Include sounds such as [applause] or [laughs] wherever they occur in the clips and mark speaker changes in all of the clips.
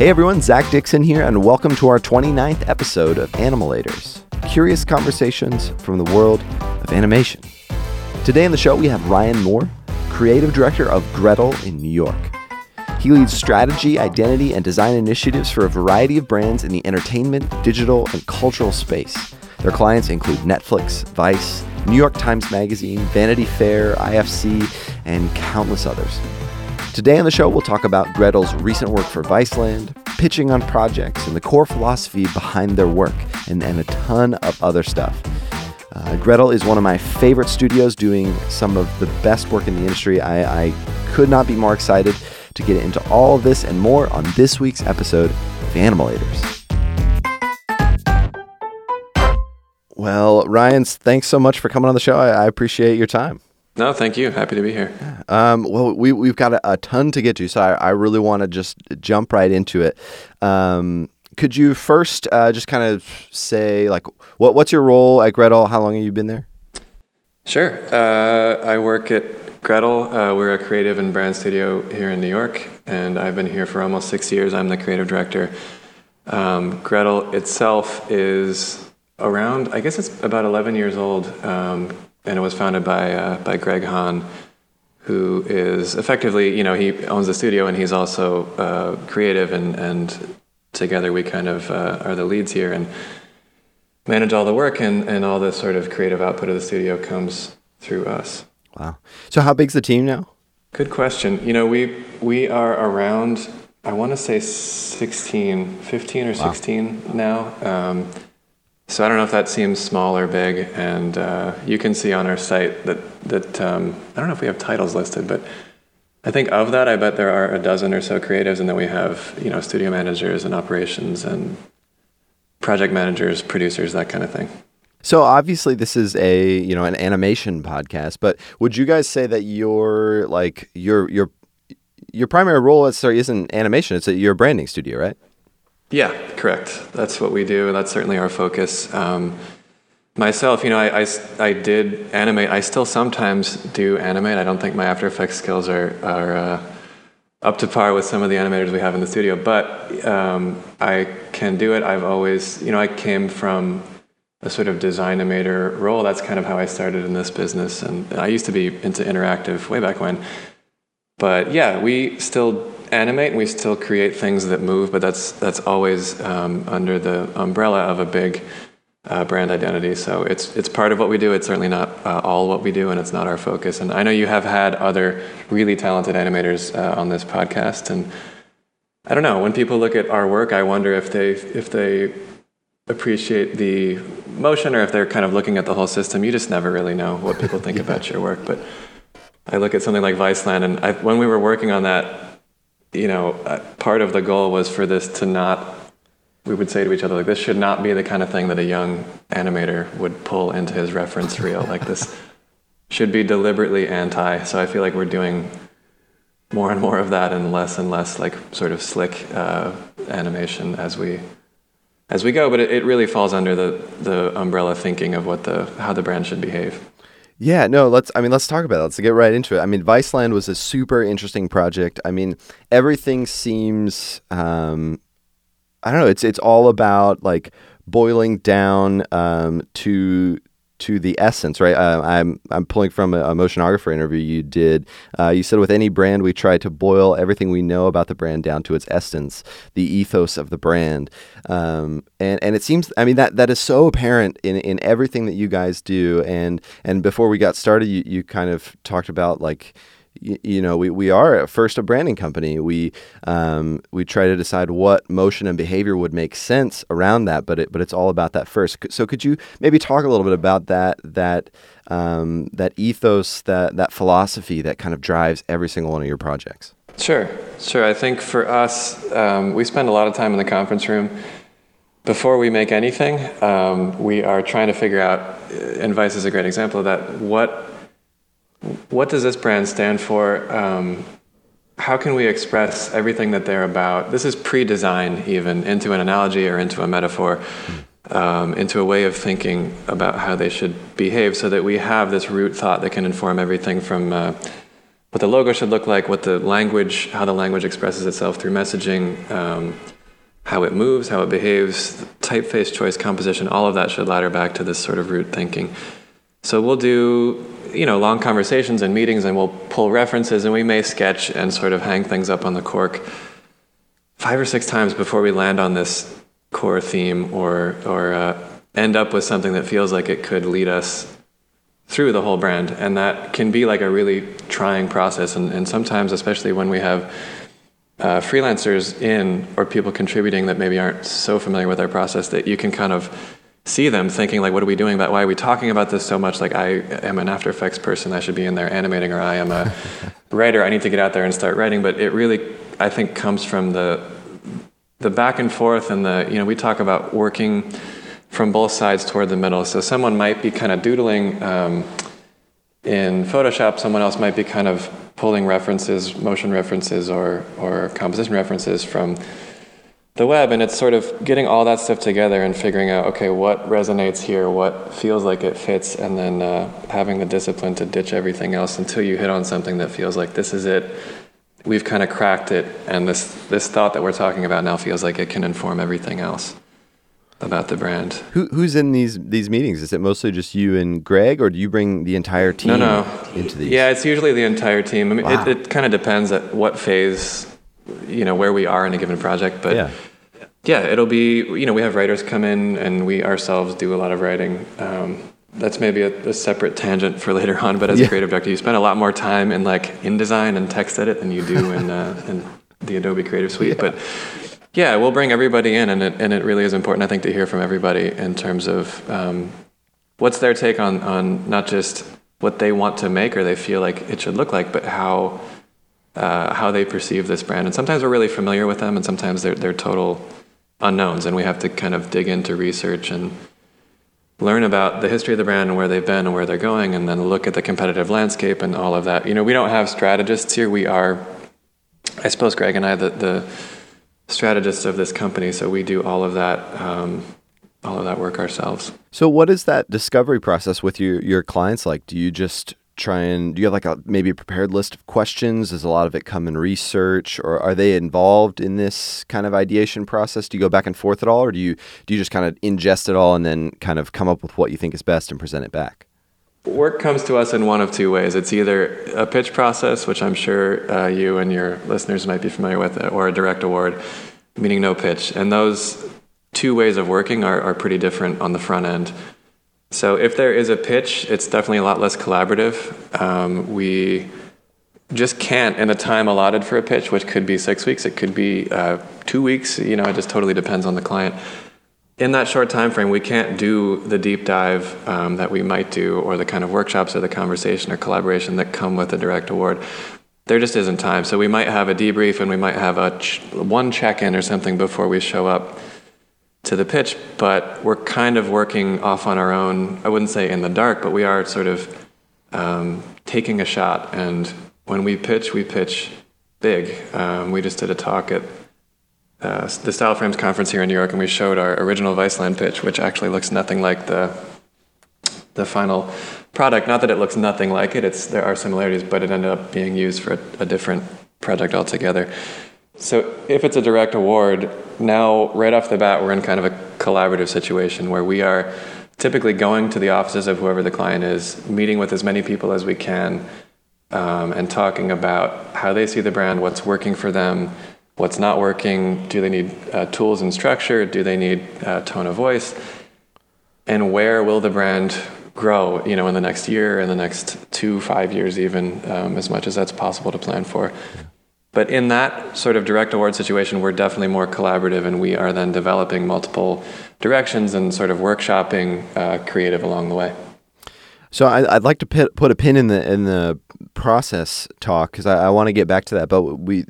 Speaker 1: Hey everyone, Zach Dixon here, and welcome to our 29th episode of Animalators curious conversations from the world of animation. Today on the show, we have Ryan Moore, creative director of Gretel in New York. He leads strategy, identity, and design initiatives for a variety of brands in the entertainment, digital, and cultural space. Their clients include Netflix, Vice, New York Times Magazine, Vanity Fair, IFC, and countless others. Today on the show, we'll talk about Gretel's recent work for Viceland, pitching on projects, and the core philosophy behind their work, and, and a ton of other stuff. Uh, Gretel is one of my favorite studios doing some of the best work in the industry. I, I could not be more excited to get into all of this and more on this week's episode of Animalators. Well, Ryan, thanks so much for coming on the show. I, I appreciate your time.
Speaker 2: No, thank you. Happy to be here.
Speaker 1: Um, well, we, we've got a, a, ton to get to, so I, I really want to just jump right into it. Um, could you first uh, just kind of say, like, what, what's your role at Gretel? How long have you been there?
Speaker 2: Sure. Uh, I work at Gretel. Uh, we're a creative and brand studio here in New York, and I've been here for almost six years. I'm the creative director. Um, Gretel itself is around, I guess it's about 11 years old. Um, and it was founded by uh, by Greg Hahn, who is effectively, you know, he owns the studio and he's also uh, creative, and and together we kind of uh, are the leads here and manage all the work, and and all the sort of creative output of the studio comes through us.
Speaker 1: Wow. So how big's the team now?
Speaker 2: Good question. You know, we we are around. I want to say 16, 15 or 16 now. Um, so I don't know if that seems small or big, and uh, you can see on our site that that um, I don't know if we have titles listed, but I think of that, I bet there are a dozen or so creatives, and then we have you know studio managers and operations and project managers, producers, that kind of thing.
Speaker 1: So obviously this is a you know an animation podcast, but would you guys say that your like your your your primary role sorry isn't animation? It's a, your branding studio, right?
Speaker 2: Yeah, correct. That's what we do. That's certainly our focus. Um, myself, you know, I, I, I, did animate. I still sometimes do animate. I don't think my After Effects skills are, are uh, up to par with some of the animators we have in the studio, but um, I can do it. I've always, you know, I came from a sort of design animator role. That's kind of how I started in this business. And I used to be into interactive way back when. But yeah, we still animate and we still create things that move, but that's that's always um, under the umbrella of a big uh, brand identity. So it's it's part of what we do. It's certainly not uh, all what we do, and it's not our focus. And I know you have had other really talented animators uh, on this podcast, and I don't know when people look at our work, I wonder if they if they appreciate the motion or if they're kind of looking at the whole system. You just never really know what people think [laughs] yeah. about your work, but. I look at something like Viceland, and I, when we were working on that, you know, uh, part of the goal was for this to not, we would say to each other, like, this should not be the kind of thing that a young animator would pull into his reference reel. like, this [laughs] should be deliberately anti. So I feel like we're doing more and more of that and less and less, like, sort of slick uh, animation as we. As we go, but it, it really falls under the, the umbrella thinking of what the how the brand should behave.
Speaker 1: Yeah, no, let's I mean let's talk about it. Let's get right into it. I mean Viceland was a super interesting project. I mean, everything seems um I don't know, it's it's all about like boiling down um to to the essence, right? Uh, I'm I'm pulling from a, a motionographer interview you did. Uh, you said with any brand, we try to boil everything we know about the brand down to its essence, the ethos of the brand, um, and and it seems, I mean, that that is so apparent in in everything that you guys do. And and before we got started, you you kind of talked about like you, know, we, we are first a branding company. We um, we try to decide what motion and behavior would make sense around that, but it but it's all about that first. So could you maybe talk a little bit about that that um, that ethos, that that philosophy that kind of drives every single one of your projects?
Speaker 2: Sure, sure. I think for us, um, we spend a lot of time in the conference room before we make anything. Um, we are trying to figure out, and Vice is a great example of that. What what does this brand stand for? Um, how can we express everything that they're about? This is pre design, even into an analogy or into a metaphor, um, into a way of thinking about how they should behave, so that we have this root thought that can inform everything from uh, what the logo should look like, what the language, how the language expresses itself through messaging, um, how it moves, how it behaves, typeface choice, composition, all of that should ladder back to this sort of root thinking. So we'll do, you know, long conversations and meetings, and we'll pull references, and we may sketch and sort of hang things up on the cork five or six times before we land on this core theme or or uh, end up with something that feels like it could lead us through the whole brand. And that can be like a really trying process. And, and sometimes, especially when we have uh, freelancers in or people contributing that maybe aren't so familiar with our process, that you can kind of see them thinking like what are we doing about why are we talking about this so much? Like i am an after effects person. I should be in there animating or i am a [laughs] writer. I need to get out there and start writing. But it really i think comes from the the back and forth and the you know we talk about working from both sides toward the middle. So someone might be kind of doodling um, in Photoshop, someone else might be kind of pulling references, motion references, or, or composition references from the web. And it's sort of getting all that stuff together and figuring out, okay, what resonates here, what feels like it fits, and then uh, having the discipline to ditch everything else until you hit on something that feels like this is it. We've kind of cracked it, and this, this thought that we're talking about now feels like it can inform everything else about the brand.
Speaker 1: Who, who's in these these meetings? Is it mostly just you and Greg, or do you bring the entire team
Speaker 2: no, no.
Speaker 1: into these?
Speaker 2: Yeah, it's usually the entire team. I mean, wow. it, it kind of depends at what phase, you know, where we are in a given project. But yeah. Yeah, it'll be you know we have writers come in and we ourselves do a lot of writing. Um, that's maybe a, a, separate tangent for [laughs] later on. But as yeah. a creative director, you spend a lot more time in like InDesign and text edit than you do in uh, in the Adobe Creative Suite. Yeah. But yeah, we'll bring everybody in, and it, and it really is important, I think, to hear from everybody in terms of um, what's their take on, on not just what they want to make or they feel like it should look like, but how uh, how they perceive this brand. And sometimes we're really familiar with them, and sometimes they're they're total unknowns, and we have to kind of dig into research and learn about the history of the brand and where they've been and where they're going, and then look at the competitive landscape and all of that. You know, we don't have strategists here. We are, I suppose, Greg and I, the the strategist of this company, so we do all of that. Um, all of that work ourselves.
Speaker 1: So, what is that discovery process with your your clients like? Do you just try and do you have like a maybe a prepared list of questions? Does a lot of it come in research, or are they involved in this kind of ideation process? Do you go back and forth at all, or do you do you just kind of ingest it all and then kind of come up with what you think is best and present it back?
Speaker 2: Work comes to us in one of two ways. It's either a pitch process, which I'm sure uh, you and your listeners might be familiar with, or a direct award, meaning no pitch. And those two ways of working are, are pretty different on the front end. So if there is a pitch, it's definitely a lot less collaborative. Um, we just can't in the time allotted for a pitch, which could be six weeks, it could be uh, two weeks. You know, it just totally depends on the client in that short time frame, we can't do the deep dive um, that we might do, or the kind of workshops, or the conversation, or collaboration that come with a direct award. There just isn't time. So we might have a debrief, and we might have a ch- one check-in or something before we show up to the pitch. But we're kind of working off on our own. I wouldn't say in the dark, but we are sort of um, taking a shot. And when we pitch, we pitch big. Um, we just did a talk at uh, the Style Frames conference here in New York, and we showed our original Viceland pitch, which actually looks nothing like the the final product. Not that it looks nothing like it; it's there are similarities, but it ended up being used for a, a different project altogether. So if it's a direct award, now right off the bat, we're in kind of a collaborative situation where we are typically going to the offices of whoever the client is, meeting with as many people as we can, um, and talking about how they see the brand, what's working for them what's not working. Do they need uh, tools and structure? Do they need uh, tone of voice? And where will the brand grow? You know, in the next year, in the next two, five years, even um, as much as that's possible to plan for. But in that sort of direct award situation, we're definitely more collaborative, and we are then developing multiple directions and sort of workshopping uh, creative along the way.
Speaker 1: So I, would like to put, put a pin in the in the process talk because I, I want to get back to that. But we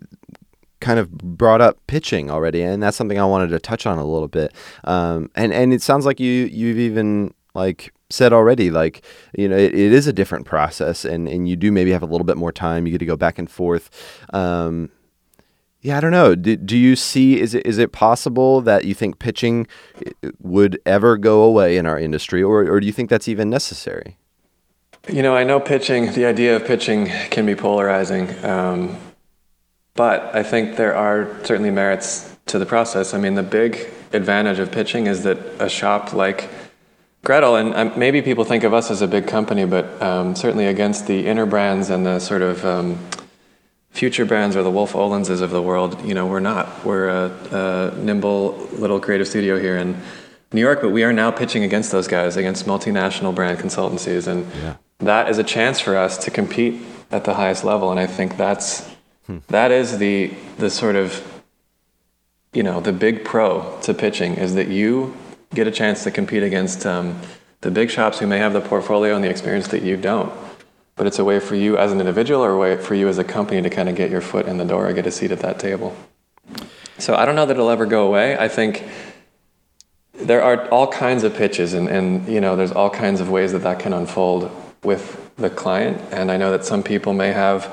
Speaker 1: kind of brought up pitching already, and that's something I wanted to touch on a little bit. Um, and and it sounds like you you've even like said already, like you know, it, it is a different process, and and you do maybe have a little bit more time. You get to go back and forth. Um, yeah, I don't know. Do, do you see is it is it possible that you think pitching would ever go away in our industry, or or do you think that's even necessary?
Speaker 2: You know, I know pitching, the idea of pitching can be polarizing, um, but I think there are certainly merits to the process. I mean, the big advantage of pitching is that a shop like Gretel, and um, maybe people think of us as a big company, but um, certainly against the Interbrands and the sort of um, FutureBrands or the Wolff Olinses of the world, you know, we're not. We're a, a, nimble little creative studio here in New York, but we are now pitching against those guys, against multinational brand consultancies, and yeah. that is a chance for us to compete at the highest level. And I think that's hmm. that is the the sort of you know the big pro to pitching is that you get a chance to compete against um, the big shops who may have the portfolio and the experience that you don't. But it's a way for you as an individual or a way for you as a company to kind of get your foot in the door and get a seat at that table. So I don't know that it'll ever go away. I think there are all kinds of pitches and, and you know there's all kinds of ways that that can unfold with the client and i know that some people may have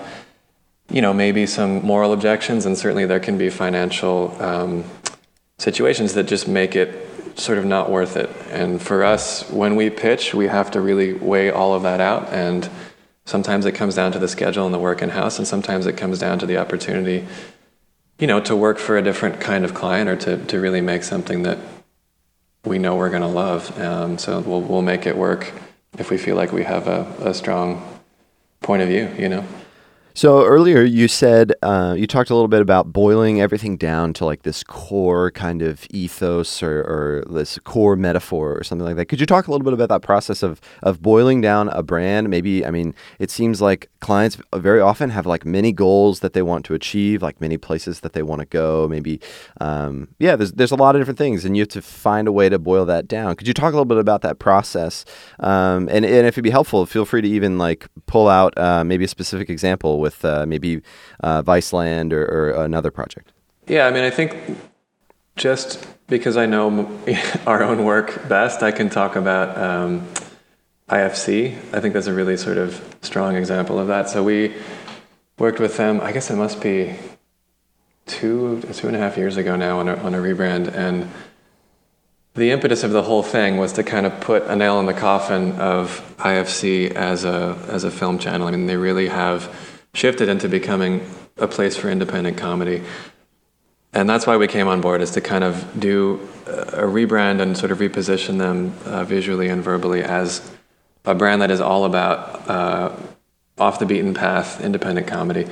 Speaker 2: you know maybe some moral objections and certainly there can be financial um, situations that just make it sort of not worth it. And for us, when we pitch, we have to really weigh all of that out. And sometimes it comes down to the schedule and the work in house, and sometimes it comes down to the opportunity, you know, to work for a different kind of client or to, to really make something that we know we're going to love. Um, so we'll, we'll make it work if we feel like we have a, a strong point of view, you know.
Speaker 1: So earlier you said uh, you talked a little bit about boiling everything down to like this core kind of ethos or, or, this core metaphor or something like that. Could you talk a little bit about that process of of boiling down a brand? Maybe I mean it seems like clients very often have like many goals that they want to achieve, like many places that they want to go. Maybe um, yeah, there's there's a lot of different things, and you have to find a way to boil that down. Could you talk a little bit about that process? Um, and and if it'd be helpful, feel free to even like pull out uh, maybe a specific example with uh, maybe uh, Viceland or, or another project?
Speaker 2: Yeah, I mean, I think just because I know [laughs] our own work best, I can talk about um, IFC. I think that's a really sort of strong example of that. So we worked with them. I guess it must be two two and a half years ago now on a, on a rebrand, and the impetus of the whole thing was to kind of put a nail in the coffin of IFC as a as a film channel. I mean, they really have shifted into becoming a place for independent comedy. And that's why we came on board is to kind of do a rebrand and sort of reposition them uh, visually and verbally as a brand that is all about uh, off the beaten path independent comedy.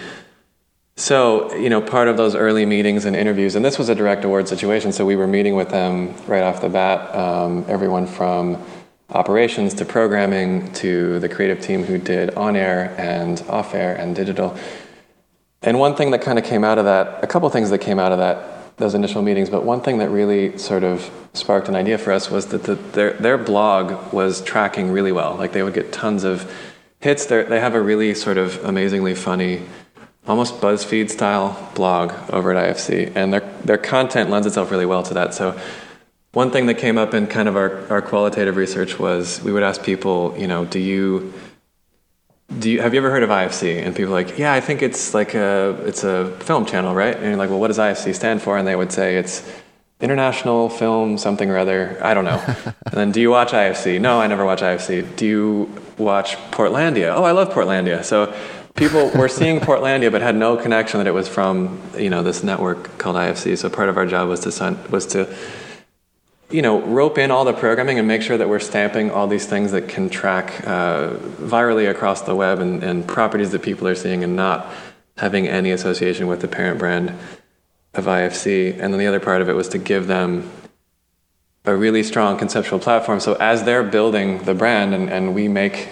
Speaker 2: So, you know, part of those early meetings and interviews, and this was a direct award situation, so we were meeting with them right off the bat, um, everyone from operations to programming to the creative team who did on air and off air and digital. And one thing that kind of came out of that, a couple things that came out of that, those initial meetings, but one thing that really sort of sparked an idea for us was that the, their, their blog was tracking really well. Like they would get tons of hits. They're, they have a really sort of amazingly funny, almost BuzzFeed style blog over at IFC. And their, their content lends itself really well to that. So one thing that came up in kind of our, our qualitative research was we would ask people, you know, do you do you have you ever heard of IFC? And people are like, yeah, I think it's like a it's a film channel, right? And you're like, well, what does IFC stand for? And they would say it's International Film something or other. I don't know. [laughs] and then, do you watch IFC? No, I never watch IFC. Do you watch Portlandia? Oh, I love Portlandia. So people were seeing [laughs] Portlandia, but had no connection that it was from you know this network called IFC. So part of our job was to was to you know, rope in all the programming and make sure that we're stamping all these things that can track uh, virally across the web and, and, properties that people are seeing and not having any association with the parent brand of IFC. And then the other part of it was to give them a really strong conceptual platform. So as they're building the brand and, and we make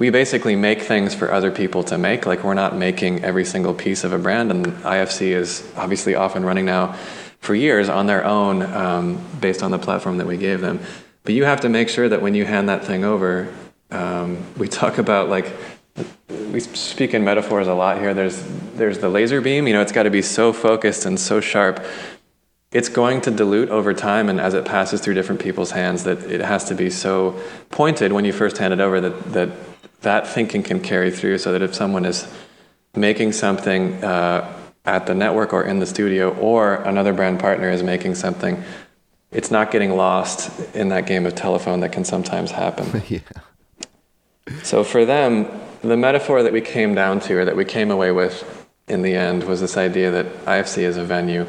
Speaker 2: we basically make things for other people to make. Like we're not making every single piece of a brand, and IFC is obviously off and running now for years on their own um, based on the platform that we gave them. But you have to make sure that when you hand that thing over, um, we talk about like we speak in metaphors a lot here. There's there's the laser beam. You know, it's got to be so focused and so sharp. It's going to dilute over time, and as it passes through different people's hands, that it has to be so pointed when you first hand it over that that that thinking can carry through. So that if someone is making something uh, at the network or in the studio, or another brand partner is making something, it's not getting lost in that game of telephone that can sometimes happen. [laughs]
Speaker 1: yeah.
Speaker 2: So for them, the metaphor that we came down to, or that we came away with in the end, was this idea that IFC is a venue.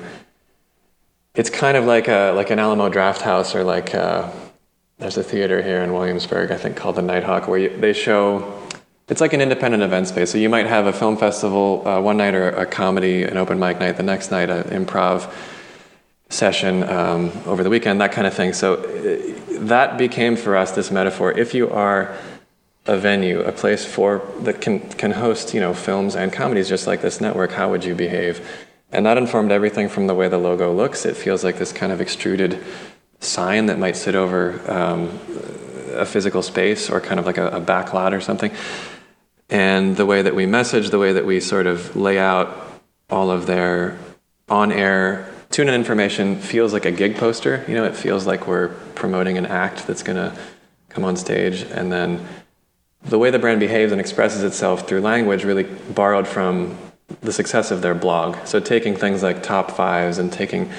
Speaker 2: It's kind of like a like an Alamo Drafthouse, or like a, uh, there's a theater here in Williamsburg, I think, called the Nitehawk, where you, they show. It's like an independent event space. So you might have a film festival uh, one night, or a comedy, an open mic night. The next night, an improv session um, over the weekend, that kind of thing. So uh, that became for us this metaphor. If you are a venue, a place for that can can host you know films and comedies just like this network, how would you behave? And that informed everything from the way the logo looks. It feels like this kind of extruded sign that might sit over um, a physical space or kind of like a, a backlot or something. And the way that we message, the way that we sort of lay out all of their on-air tune-in information feels like a gig poster. You know, it feels like we're promoting an act that's going to come on stage, and then the way the brand behaves and expresses itself through language really borrowed from the success of their blog. So taking things like top fives and taking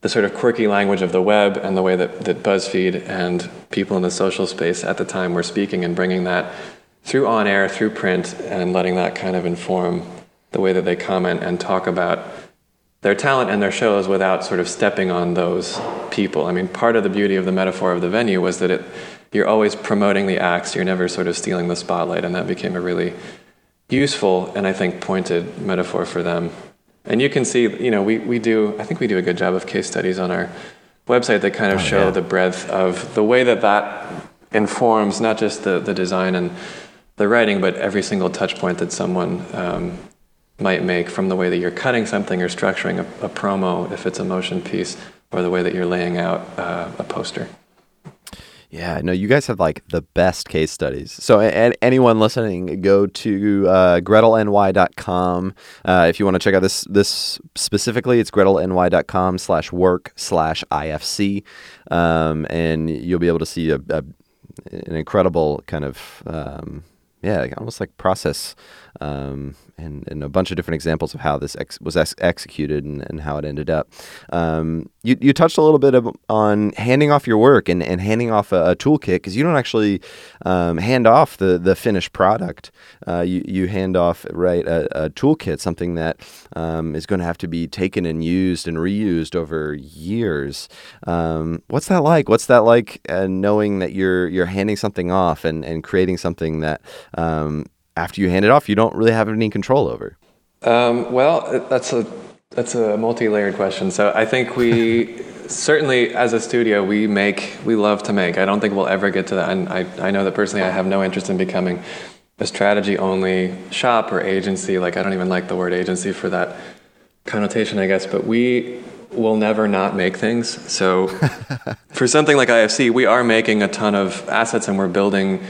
Speaker 2: the sort of quirky language of the web and the way that, that BuzzFeed and people in the social space at the time were speaking and bringing that through on air, through print, and letting that kind of inform the way that they comment and talk about their talent and their shows without sort of stepping on those people. I mean, part of the beauty of the metaphor of the venue was that it you're always promoting the acts, you're never sort of stealing the spotlight, and that became a really useful and I think pointed metaphor for them. And you can see, you know, we, we do, I think we do a good job of case studies on our website that kind of oh, show yeah. the breadth of the way that that informs not just the, the design and the writing, but every single touch point that someone um, might make from the way that you're cutting something or structuring a, a, promo, if it's a motion piece, or the way that you're laying out uh, a poster.
Speaker 1: Yeah, no, you guys have like the best case studies. So, a- anyone listening, go to uh, gretelny.com. Uh, if you want to check out this this specifically, it's gretelny.com slash work slash IFC. Um, and you'll be able to see a, a an incredible kind of, um, yeah, almost like process um, and, and a bunch of different examples of how this ex- was ex- executed and, and how it ended up. Um, you, you touched a little bit of, on handing off your work and, and handing off a, a toolkit because you don't actually um, hand off the, the finished product. Uh, you, you hand off right a, a toolkit, something that um, is going to have to be taken and used and reused over years. Um, what's that like? What's that like uh, knowing that you're you're handing something off and, and creating something that um, after you hand it off, you don't really have any control over?
Speaker 2: Um, well, that's a that's a multi-layered question. So I think we [laughs] certainly, as a studio, we make we love to make. I don't think we'll ever get to that. And I I know that personally, I have no interest in becoming a strategy-only shop or agency. Like I don't even like the word agency for that connotation, I guess. But we will never not make things. So [laughs] for something like IFC, we are making a ton of assets and we're building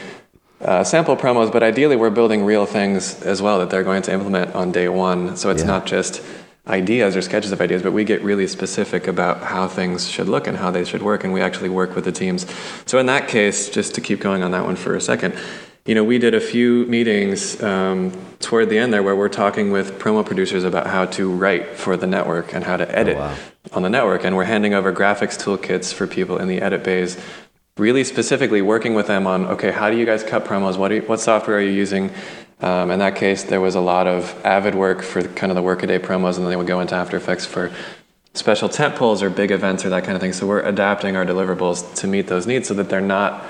Speaker 2: uh, sample promos, but ideally we're building real things as well that they're going to implement on day one. So it's yeah. not just ideas or sketches of ideas, but we get really specific about how things should look and how they should work, and we actually work with the teams. So in that case, just to keep going on that one for a second, you know, we did a few meetings um, toward the end there where we're talking with promo producers about how to write for the network and how to edit oh, wow. on the network, and we're handing over graphics toolkits for people in the edit bays really specifically working with them on okay, how do you guys cut promos? What, you, what software are you using? Um, in that case, there was a lot of Avid work for kind of the workaday promos, and then they would go into After Effects for special tent poles or big events or that kind of thing. So we're adapting our deliverables to meet those needs so that they're not.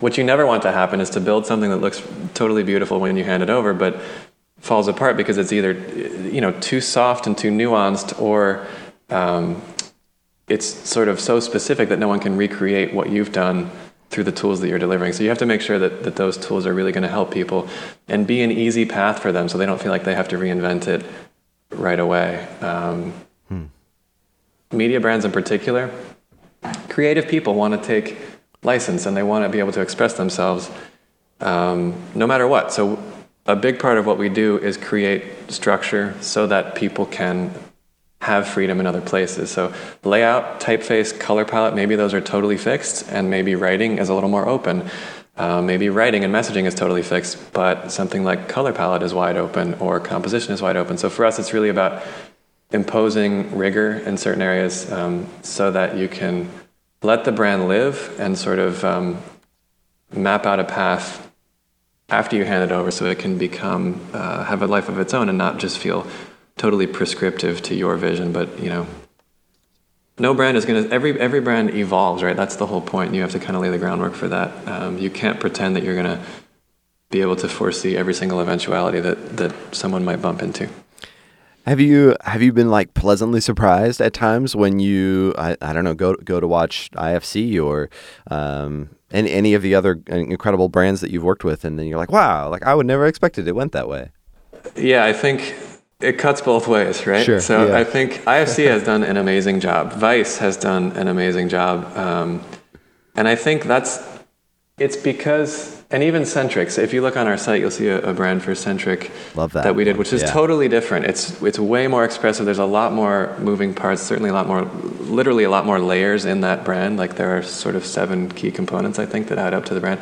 Speaker 2: What you never want to happen is to build something that looks totally beautiful when you hand it over, but falls apart because it's either you know too soft and too nuanced or um, it's sort of so specific that no one can recreate what you've done through the tools that you're delivering. So you have to make sure that, that those tools are really going to help people and be an easy path for them so they don't feel like they have to reinvent it right away. Um, hmm. Media brands in particular, creative people want to take license and they want to be able to express themselves um, no matter what. So a big part of what we do is create structure so that people can have freedom in other places. So layout, typeface, color palette, maybe those are totally fixed, and maybe writing is a little more open. Uh, maybe writing and messaging is totally fixed, but something like color palette is wide open or composition is wide open. So for us, it's really about imposing rigor in certain areas um, so that you can let the brand live and sort of um, map out a path after you hand it over so it can become uh, have a life of its own and not just feel totally prescriptive to your vision but you know no brand is going to every every brand evolves right? That's the whole point you have to kind of lay the groundwork for that. Um, you can't pretend that you're going to be able to foresee every single eventuality that that someone might bump into.
Speaker 1: Have you have you been like pleasantly surprised at times when you I, I don't know go go to watch IFC or um, any any of the other incredible brands that you've worked with and then you're like wow like I would never expected it went that way.
Speaker 2: Yeah, I think it cuts both ways, right?
Speaker 1: Sure,
Speaker 2: so
Speaker 1: yeah.
Speaker 2: I think IFC [laughs] has done an amazing job. Vice has done an amazing job, um, and I think that's it's because and even Centric. So if you look on our site, you'll see a, a brand for Centric
Speaker 1: Love that.
Speaker 2: that we did, which is
Speaker 1: Yeah.
Speaker 2: totally different. It's it's way more expressive. There's a lot more moving parts. Certainly a lot more, literally a lot more layers in that brand. Like there are sort of seven key components I think that add up to the brand.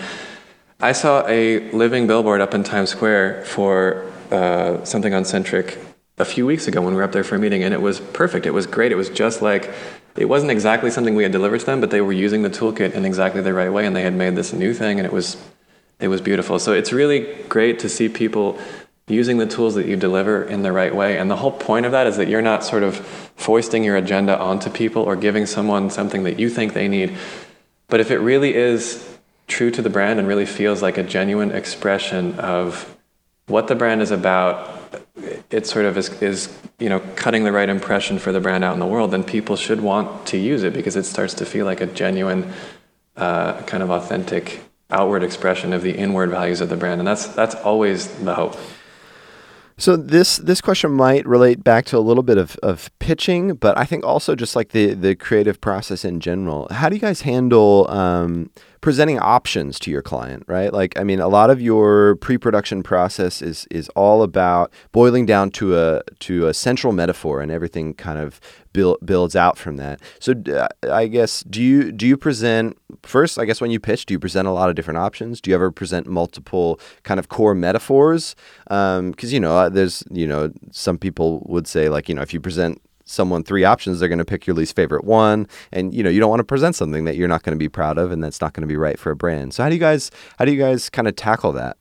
Speaker 2: I saw a living billboard up in Times Square for uh, something on Centric a few weeks ago when we were up there for a meeting, and it was perfect. It was great. It was just like it wasn't exactly something we had delivered to them, but they were using the toolkit in exactly the right way, and they had made this new thing, and it was it was beautiful. So it's really great to see people using the tools that you deliver in the right way. And the whole point of that is that you're not sort of foisting your agenda onto people or giving someone something that you think they need. But if it really is true to the brand and really feels like a genuine expression of what the brand is about, it sort of is, is you know cutting the right impression for the brand out in the world, then people should want to use it because it starts to feel like a genuine, uh, kind of authentic outward expression of the inward values of the brand, and that's that's always the hope.
Speaker 1: So this this question might relate back to a little bit of, of pitching, but I think also just like the the creative process in general. How do you guys handle um, presenting options to your client? Right, like I mean, a lot of your pre production process is is all about boiling down to a to a central metaphor, and everything kind of build, builds out from that. So I guess do you do you present first? I guess when you pitch, do you present a lot of different options? Do you ever present multiple kind of core metaphors? Because um, you know, uh, there's you know, some people would say like you know, if you present someone three options, they're going to pick your least favorite one, and you know, you don't want to present something that you're not going to be proud of and that's not going to be right for a brand. So how do you guys how do you guys kind of tackle that?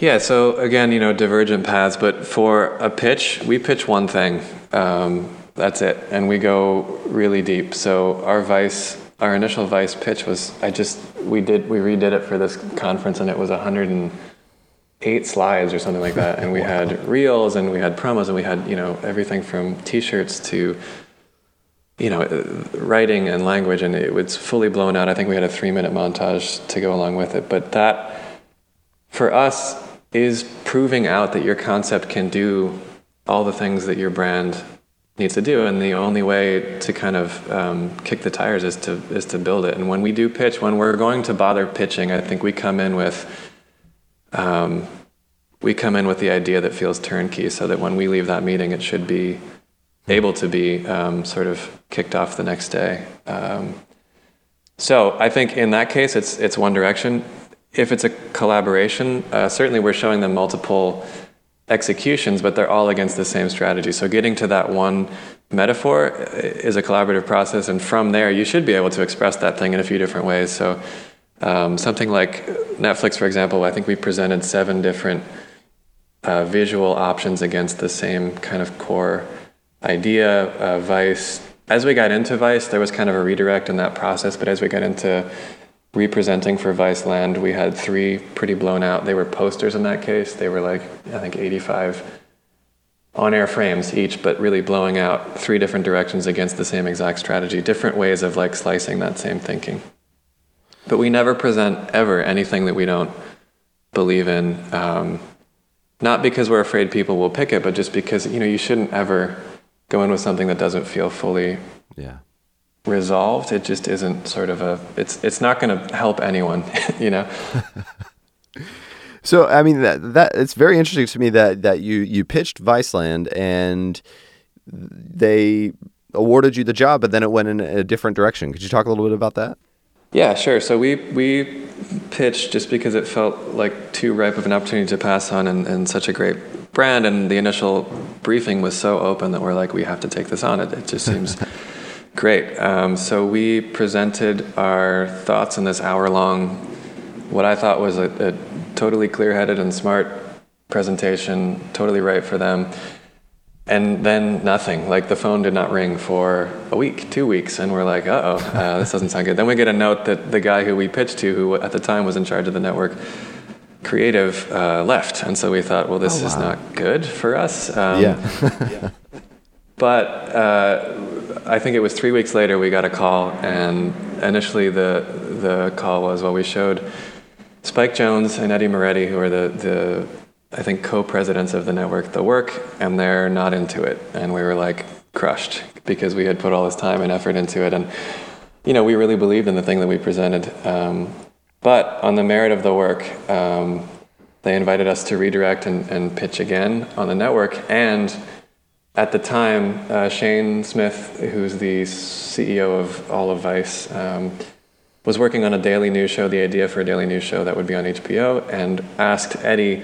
Speaker 2: Yeah, so again, you know, divergent paths, but for a pitch, we pitch one thing. Um, that's it, and we go really deep. So our vice, our initial vice pitch was, I just we did we redid it for this conference, and it was 108 slides or something like that, and we [laughs] had reels and we had promos and we had you know everything from T-shirts to you know writing and language, and it was fully blown out. I think we had a three-minute montage to go along with it, but that for us is proving out that your concept can do all the things that your brand needs to do. And the only way to kind of um, kick the tires is to is to build it. And when we do pitch when we're going to bother pitching i think we come in with um, we come in with the idea that feels turnkey so that when we leave that meeting it should be able to be um, sort of kicked off the next day um, so i think in that case it's it's one direction if it's a collaboration uh, certainly we're showing them multiple executions, but they're all against the same strategy. So getting to that one metaphor is a collaborative process, and from there you should be able to express that thing in a few different ways. So um, something like Netflix, for example, I think we presented seven different uh, visual options against the same kind of core idea. Uh, Vice. As we got into Vice, there was kind of a redirect in that process, but as we got into representing for Viceland, we had three pretty blown out. They were posters in that case. They were like, I think, 85 on air frames each, but really blowing out three different directions against the same exact strategy, different ways of like slicing that same thinking. But we never present ever anything that we don't believe in. Um, not because we're afraid people will pick it, but just because you know you shouldn't ever go in with something that doesn't feel fully
Speaker 1: yeah.
Speaker 2: resolved. It just isn't sort of a it's it's not going to help anyone [laughs] you know? [laughs]
Speaker 1: So i mean that that it's very interesting to me that that you you pitched viceland and they awarded you the job but then it went in a different direction. Could you talk a little bit about that
Speaker 2: yeah sure so we we pitched just because it felt like too ripe of an opportunity to pass on and, and such a great brand and the initial briefing was so open that we're like we have to take this on it it just seems [laughs] Great. Um, so we presented our thoughts in this hour long, what I thought was a, a totally clear-headed and smart presentation, totally right for them. And then nothing. Like the phone did not ring for a week, two weeks, and we're like, uh-oh, uh, this doesn't sound good. Then we get a note that the guy who we pitched to, who at the time was in charge of the network creative, uh, left, and so we thought, well, this oh, wow. is not good for us.
Speaker 1: Um, yeah. [laughs]
Speaker 2: but uh, I think it was three weeks later we got a call, and initially the the call was, well, we showed Spike Jonze and Eddy Moretti, who are the the I think, co-presidents of the network the work, and they're not into it. And we were like crushed because we had put all this time and effort into it, and you know, we really believed in the thing that we presented. Um, but on the merit of the work, um, they invited us to redirect and, and, pitch again on the network. And at the time, uh, Shane Smith, who's the CEO of all of Vice, um, was working on a daily news show, the idea for a daily news show that would be on HBO, and asked Eddy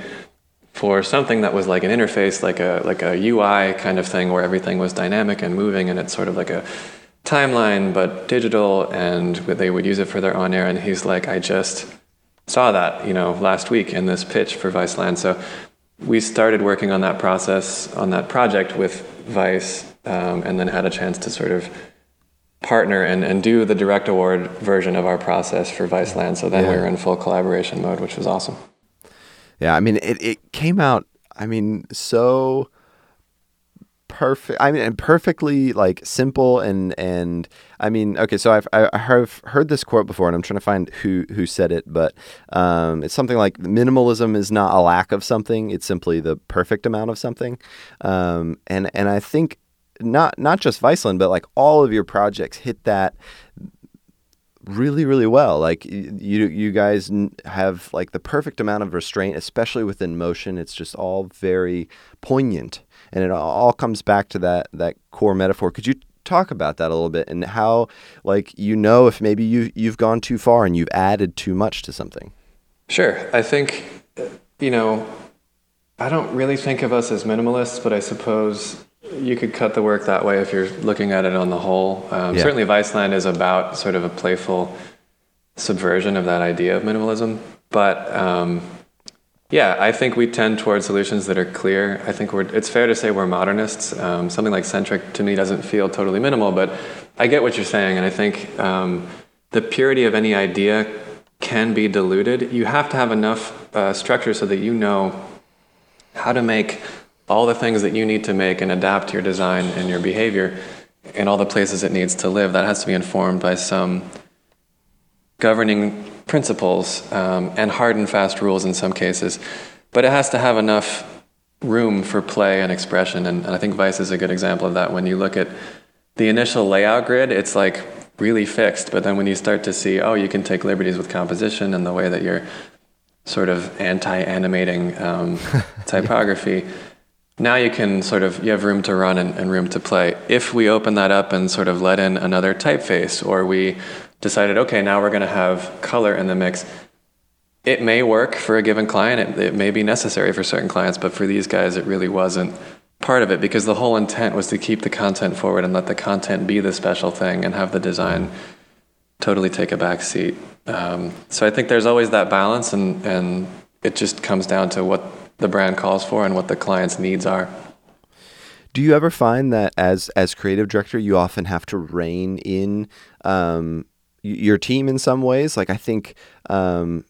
Speaker 2: for something that was like an interface, like a like a UI kind of thing, where everything was dynamic and moving, and it's sort of like a timeline but digital, and they would use it for their on air. And he's like, I just saw that, you know, last week in this pitch for Viceland. So we started working on that process on that project with Vice, um, and then had a chance to sort of partner and, and do the direct award version of our process for Viceland. So then yeah. we were in full collaboration mode, which was awesome.
Speaker 1: Yeah, I mean, it, it came out, I mean, so perfect. I mean, and perfectly like simple and and I mean, okay. So I've I have heard this quote before, and I'm trying to find who who said it, but um, it's something like minimalism is not a lack of something; it's simply the perfect amount of something. Um, and and I think not not just Viceland, but like all of your projects hit that really really well. Like you you guys have like the perfect amount of restraint especially within motion. It's just all very poignant. And it all comes back to that that core metaphor. Could you talk about that a little bit and how like you know if maybe you you've gone too far and you've added too much to something?
Speaker 2: Sure. I think you know i don't really think of us as minimalists but i suppose you could cut the work that way if you're looking at it on the whole. Um, yeah. Certainly, Viceland is about sort of a playful subversion of that idea of minimalism. But um, yeah, I think we tend towards solutions that are clear. I think we're, it's fair to say we're modernists. Um, something like centric to me doesn't feel totally minimal, but I get what you're saying, and I think um, the purity of any idea can be diluted. You have to have enough uh, structure so that you know how to make all the things that you need to make and adapt your design and your behavior in all the places it needs to live. That has to be informed by some governing principles um, and hard and fast rules in some cases. But it has to have enough room for play and expression. And, and I think Vice is a good example of that. When you look at the initial layout grid, it's like really fixed. But then when you start to see, oh, you can take liberties with composition and the way that you're sort of anti-animating um, [laughs] typography now you can sort of you have room to run and, and, room to play. If we open that up and sort of let in another typeface or we decided okay now we're going to have color in the mix it may work for a given client. It, it may be necessary for certain clients but for these guys it really wasn't part of it because the whole intent was to keep the content forward and let the content be the special thing and have the design totally take a back seat. Um, so i think there's always that balance and, and it just comes down to what the brand calls for and what the client's needs are.
Speaker 1: Do you ever find that as as creative director, you often have to rein in um, your team in some ways? Like I think. Um,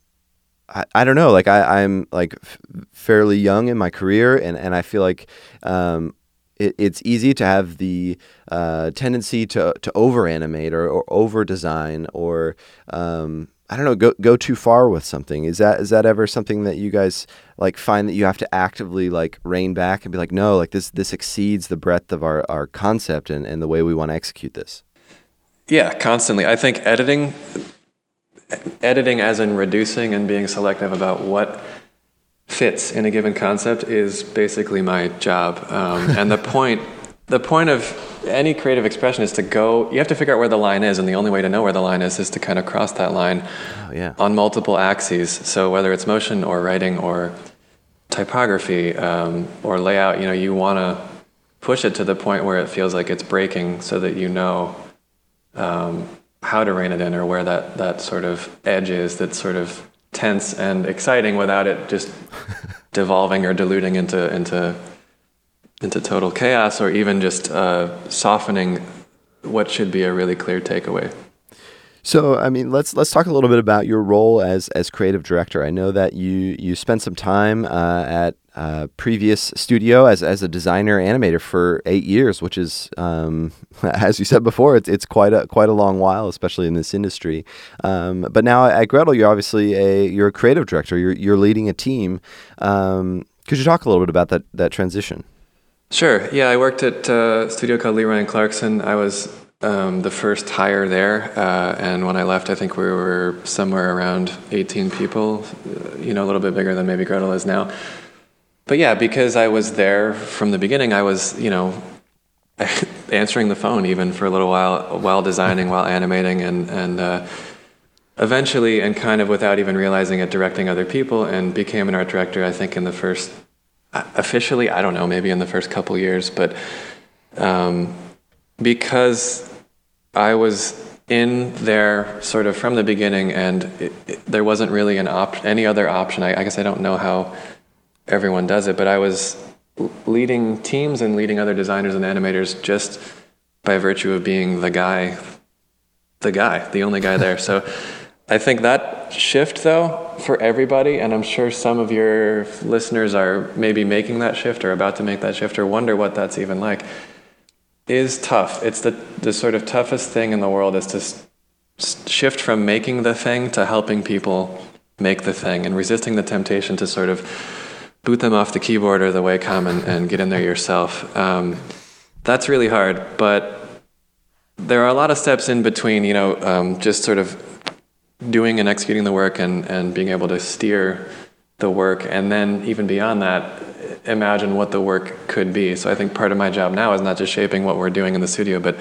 Speaker 1: I, I don't know. Like I, I'm like f- fairly young in my career, and, and I feel like um, it, it's easy to have the uh, tendency to to over animate or, or over design or um, I don't know, go go too far with something. Is that is that ever something that you guys like find that you have to actively like rein back and be like, no, like this this exceeds the breadth of our, our concept and, and the way we want to execute this?
Speaker 2: Yeah, constantly. I think editing editing as in reducing and being selective about what fits in a given concept is basically my job. Um, and the [laughs] point the point of any creative expression is to go you have to figure out where the line is and the only way to know where the line is is to kind of cross that line
Speaker 1: oh, yeah.
Speaker 2: on multiple axes so whether it's motion or writing or typography um, or layout you know you want to push it to the point where it feels like it's breaking so that you know um, how to rein it in or where that, that sort of edge is that's sort of tense and exciting without it just [laughs] devolving or diluting into into into total chaos or even just uh, softening what should be a really clear takeaway.
Speaker 1: So, I mean, let's let's talk a little bit about your role as as creative director. I know that you you spent some time uh, at uh, previous studio as as a designer animator for eight years, which is, um, [laughs] as you said before, it's it's quite a quite a long while, especially in this industry. Um, but now at Gretel, you're obviously a you're a creative director. You're you're leading a team. Um, could you talk a little bit about that that transition?
Speaker 2: Sure. Yeah, I worked at a studio called Leroy and Clarkson. I was um, the first hire there, uh, and when I left, I think we were somewhere around 18 people. Uh, you know, a little bit bigger than maybe Gretel is now. But yeah, because I was there from the beginning, I was you know [laughs] answering the phone even for a little while while designing, while animating, and and. Uh, eventually, and kind of without even realizing it, directing other people, and became an art director. I think in the first, officially, I don't know, maybe in the first couple years, but um, because I was in there sort of from the beginning, and it, it, there wasn't really an op- any other option. I, I, guess I don't know how everyone does it, but I was leading teams and leading other designers and animators just by virtue of being the guy, the guy, the only guy there. So I think that shift, though, for everybody, and I'm sure some of your listeners are maybe making that shift or about to make that shift or wonder what that's even like is tough. It's the, the sort of toughest thing in the world is to s- shift from making the thing to helping people make the thing and resisting the temptation to sort of boot them off the keyboard or the Wacom and, and get in there yourself. Um, that's really hard, but there are a lot of steps in between, you know, um, just sort of doing and executing the work and, and being able to steer the work. And then even beyond that, imagine what the work could be. So I think part of my job now is not just shaping what we're doing in the studio, but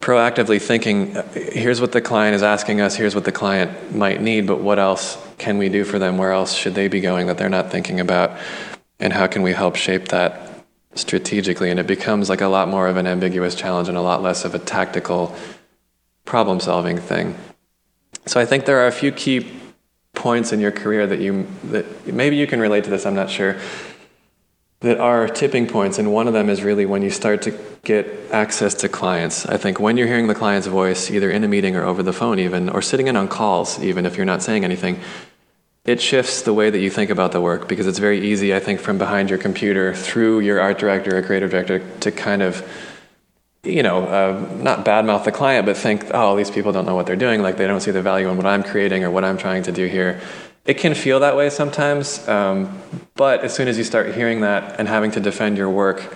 Speaker 2: proactively thinking uh, here's what the client is asking us, here's what the client might need, but what else can we do for them? Where else should they be going that they're not thinking about? And how can we help shape that strategically? And it becomes like a lot more of an ambiguous challenge and a lot less of a tactical problem solving thing. So I think there are a few key points in your career that you that maybe you can relate to this, I'm not sure that are tipping points, and one of them is really when you start to get access to clients. I think when you're hearing the client's voice, either in a meeting or over the phone, even, or sitting in on calls, even if you're not saying anything, it shifts the way that you think about the work because it's very easy, I think, from behind your computer through your art director or creative director to kind of, you know, uh, not badmouth the client, but think, oh, these people don't know what they're doing, like they don't see the value in what I'm creating or what I'm trying to do here. It can feel that way sometimes, um, but as soon as you start hearing that and having to defend your work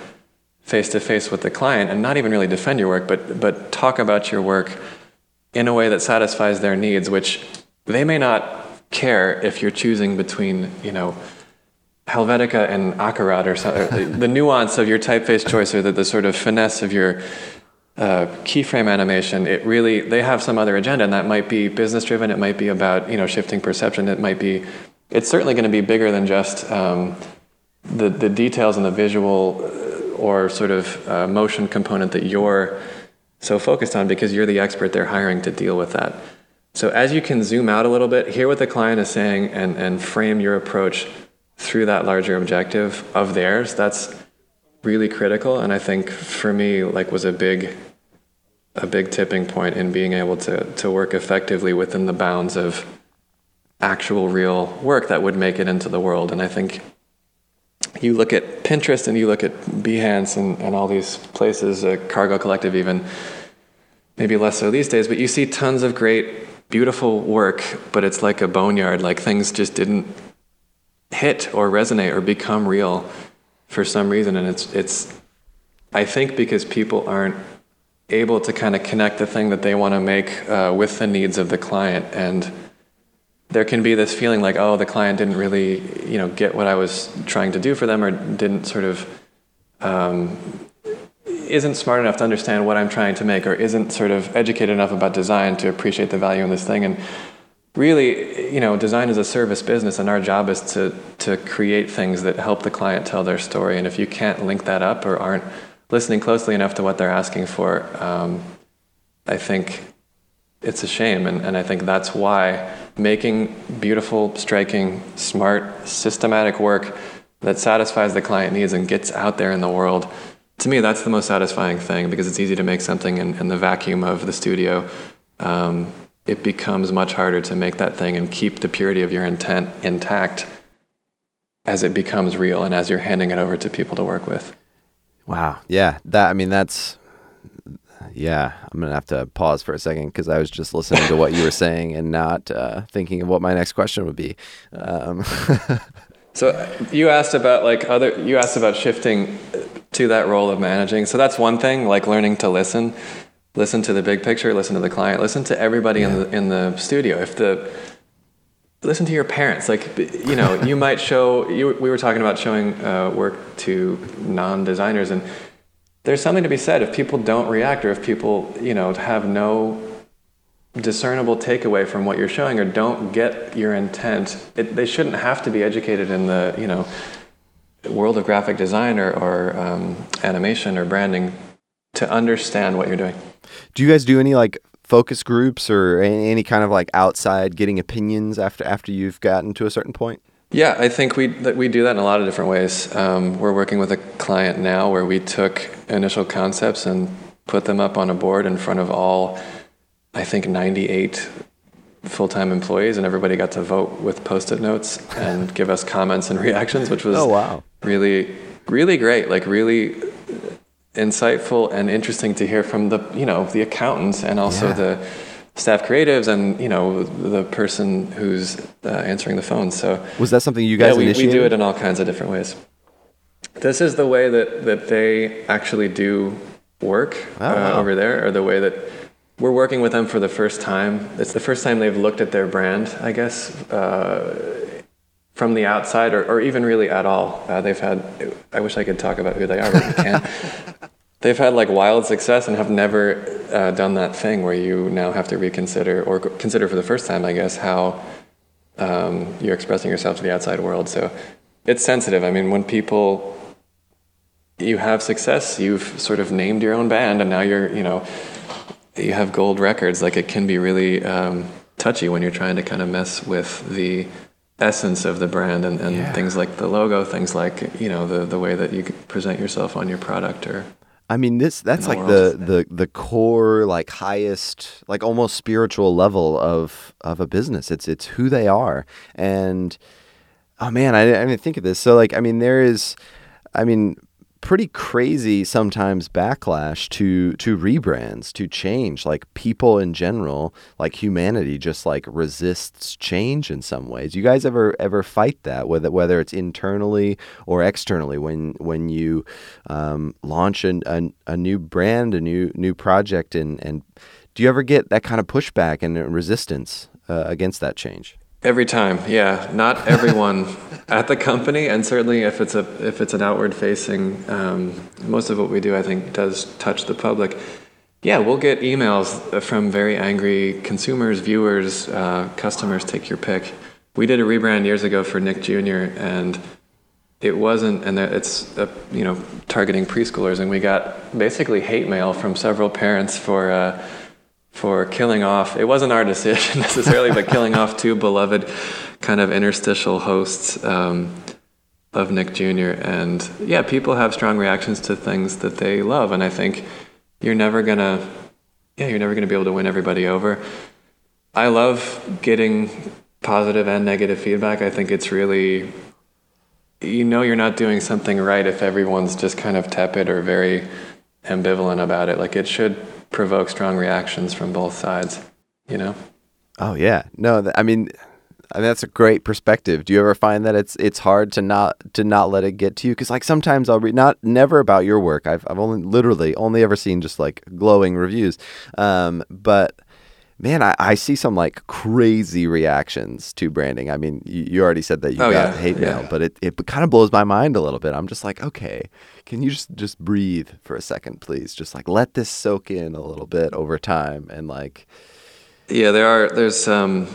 Speaker 2: face to face with the client, and not even really defend your work, but but talk about your work in a way that satisfies their needs, which they may not care if you're choosing between, you know, Helvetica and Akkurat or something. the nuance of your typeface choice or the, the sort of finesse of your uh, keyframe animation, it really they have some other agenda, and that might be business driven. It might be about you know shifting perception. It might be it's certainly going to be bigger than just um, the the details and the visual uh, or sort of uh, motion component that you're so focused on because you're the expert they're hiring to deal with that. So as you can zoom out a little bit, hear what the client is saying, and and frame your approach through that larger objective of theirs. That's really critical and i think for me like was a big a big tipping point in being able to to work effectively within the bounds of actual real work that would make it into the world and i think you look at pinterest and you look at behance and, and all these places uh, cargo collective even maybe less so these days but you see tons of great beautiful work but it's like a boneyard like things just didn't hit or resonate or become real for some reason, and it's it's I think because people aren't able to kind of connect the thing that they want to make uh, with the needs of the client. And there can be this feeling like oh the client didn't really you know get what i was trying to do for them or didn't sort of um, isn't smart enough to understand what i'm trying to make or isn't sort of educated enough about design to appreciate the value in this thing. And really, you know, design is a service business, and our job is to to create things that help the client tell their story. And if you can't link that up or aren't listening closely enough to what they're asking for, um, I think it's a shame. And, and I think that's why making beautiful, striking, smart, systematic work that satisfies the client needs and gets out there in the world. To me, that's the most satisfying thing because it's easy to make something in, in the vacuum of the studio. Um, it becomes much harder to make that thing and keep the purity of your intent intact as it becomes real and as you're handing it over to people to work with.
Speaker 1: Wow. Yeah. That I mean that's yeah, I'm gonna have to pause for a second because I was just listening to what you were saying and not uh, thinking of what my next question would be. Um. [laughs]
Speaker 2: so you asked about like other. You asked about shifting to that role of managing. So that's one thing, like learning to listen, listen to the big picture, listen to the client, listen to everybody yeah. in the in the studio. If the listen to your parents. Like you know, you might [laughs] show. You, we were talking about showing uh, work to non-designers and there's something to be said if people don't react or if people you know have no discernible takeaway from what you're showing or don't get your intent it, they shouldn't have to be educated in the you know world of graphic design or, or um, animation or branding to understand what you're doing
Speaker 1: do you guys do any like focus groups or any, kind of like outside getting opinions after after you've gotten to a certain point
Speaker 2: yeah, I think we that we do that in a lot of different ways. Um, we're working with a client now where we took initial concepts and put them up on a board in front of all, I think, 98 full-time employees, and everybody got to vote with post-it notes and [laughs] give us comments and reactions, which was
Speaker 1: oh wow,
Speaker 2: really, really great. Like really insightful and interesting to hear from the you know the accountants and also yeah. the staff creatives and you know the person who's uh, answering the phone. So
Speaker 1: was that something you guys
Speaker 2: yeah, we,
Speaker 1: initiated?
Speaker 2: we do it in all kinds of different ways. This is the way that that they actually do work oh, uh, wow. over there, or the way that we're working with them for the first time. It's the first time they've looked at their brand, I guess. Uh, from the outside, or, or even really at all, uh, they've had. I wish I could talk about who they are, but we can't. [laughs] they've had like wild success and have never uh, done that thing where you now have to reconsider or consider for the first time, I guess, how um, you're expressing yourself to the outside world. So it's sensitive. I mean, when people you have success, you've sort of named your own band, and now you're, you know, you have gold records. Like it can be really um, touchy when you're trying to kind of mess with the essence of the brand and, and yeah. things like the logo, things like you know the the way that you present yourself on your product or
Speaker 1: I mean, this that's like the, the the core, like highest, like almost spiritual level of of a business. It's it's who they are, and oh man, I, I didn't think of this. So like, I mean, there is, I mean, pretty crazy sometimes backlash to to rebrands to change. Like people in general like humanity just like resists change in some ways. You guys ever ever fight that whether whether it's internally or externally when when you um, launch an, a, a new brand a new new project and and do you ever get that kind of pushback and resistance uh, against that change
Speaker 2: Every time, yeah. Not everyone [laughs] at the company, and certainly if it's a if it's an outward facing, um, most of what we do, I think, does touch the public. Yeah, we'll get emails from very angry consumers, viewers, uh, customers. Take your pick. We did a rebrand years ago for Nick Jr. and it wasn't, and it's uh, you know targeting preschoolers, and we got basically hate mail from several parents for. Uh, for killing off. It wasn't our decision [laughs] necessarily, but killing off two beloved kind of interstitial hosts um, of Nick Jr. And yeah, people have strong reactions to things that they love, and I think you're never gonna, yeah, you're never gonna be able to win everybody over. I love getting positive and negative feedback. I think it's really, you know, you're not doing something right if everyone's just kind of tepid or very ambivalent about it. Like it should provoke strong reactions from both sides, you know?
Speaker 1: Oh yeah. No, th- I mean I mean, that's a great perspective. Do you ever find that it's it's hard to not to not let it get to you? Because like sometimes I'll read not never about your work. I've I've only literally only ever seen just like glowing reviews. Um, but man, I, I see some like crazy reactions to branding. I mean, you, you already said that you oh, got yeah. hate mail, yeah. but it, it kind of blows my mind a little bit. I'm just like, okay, can you just just breathe for a second, please? Just like let this soak in a little bit over time, and like.
Speaker 2: Yeah, there are. There's um,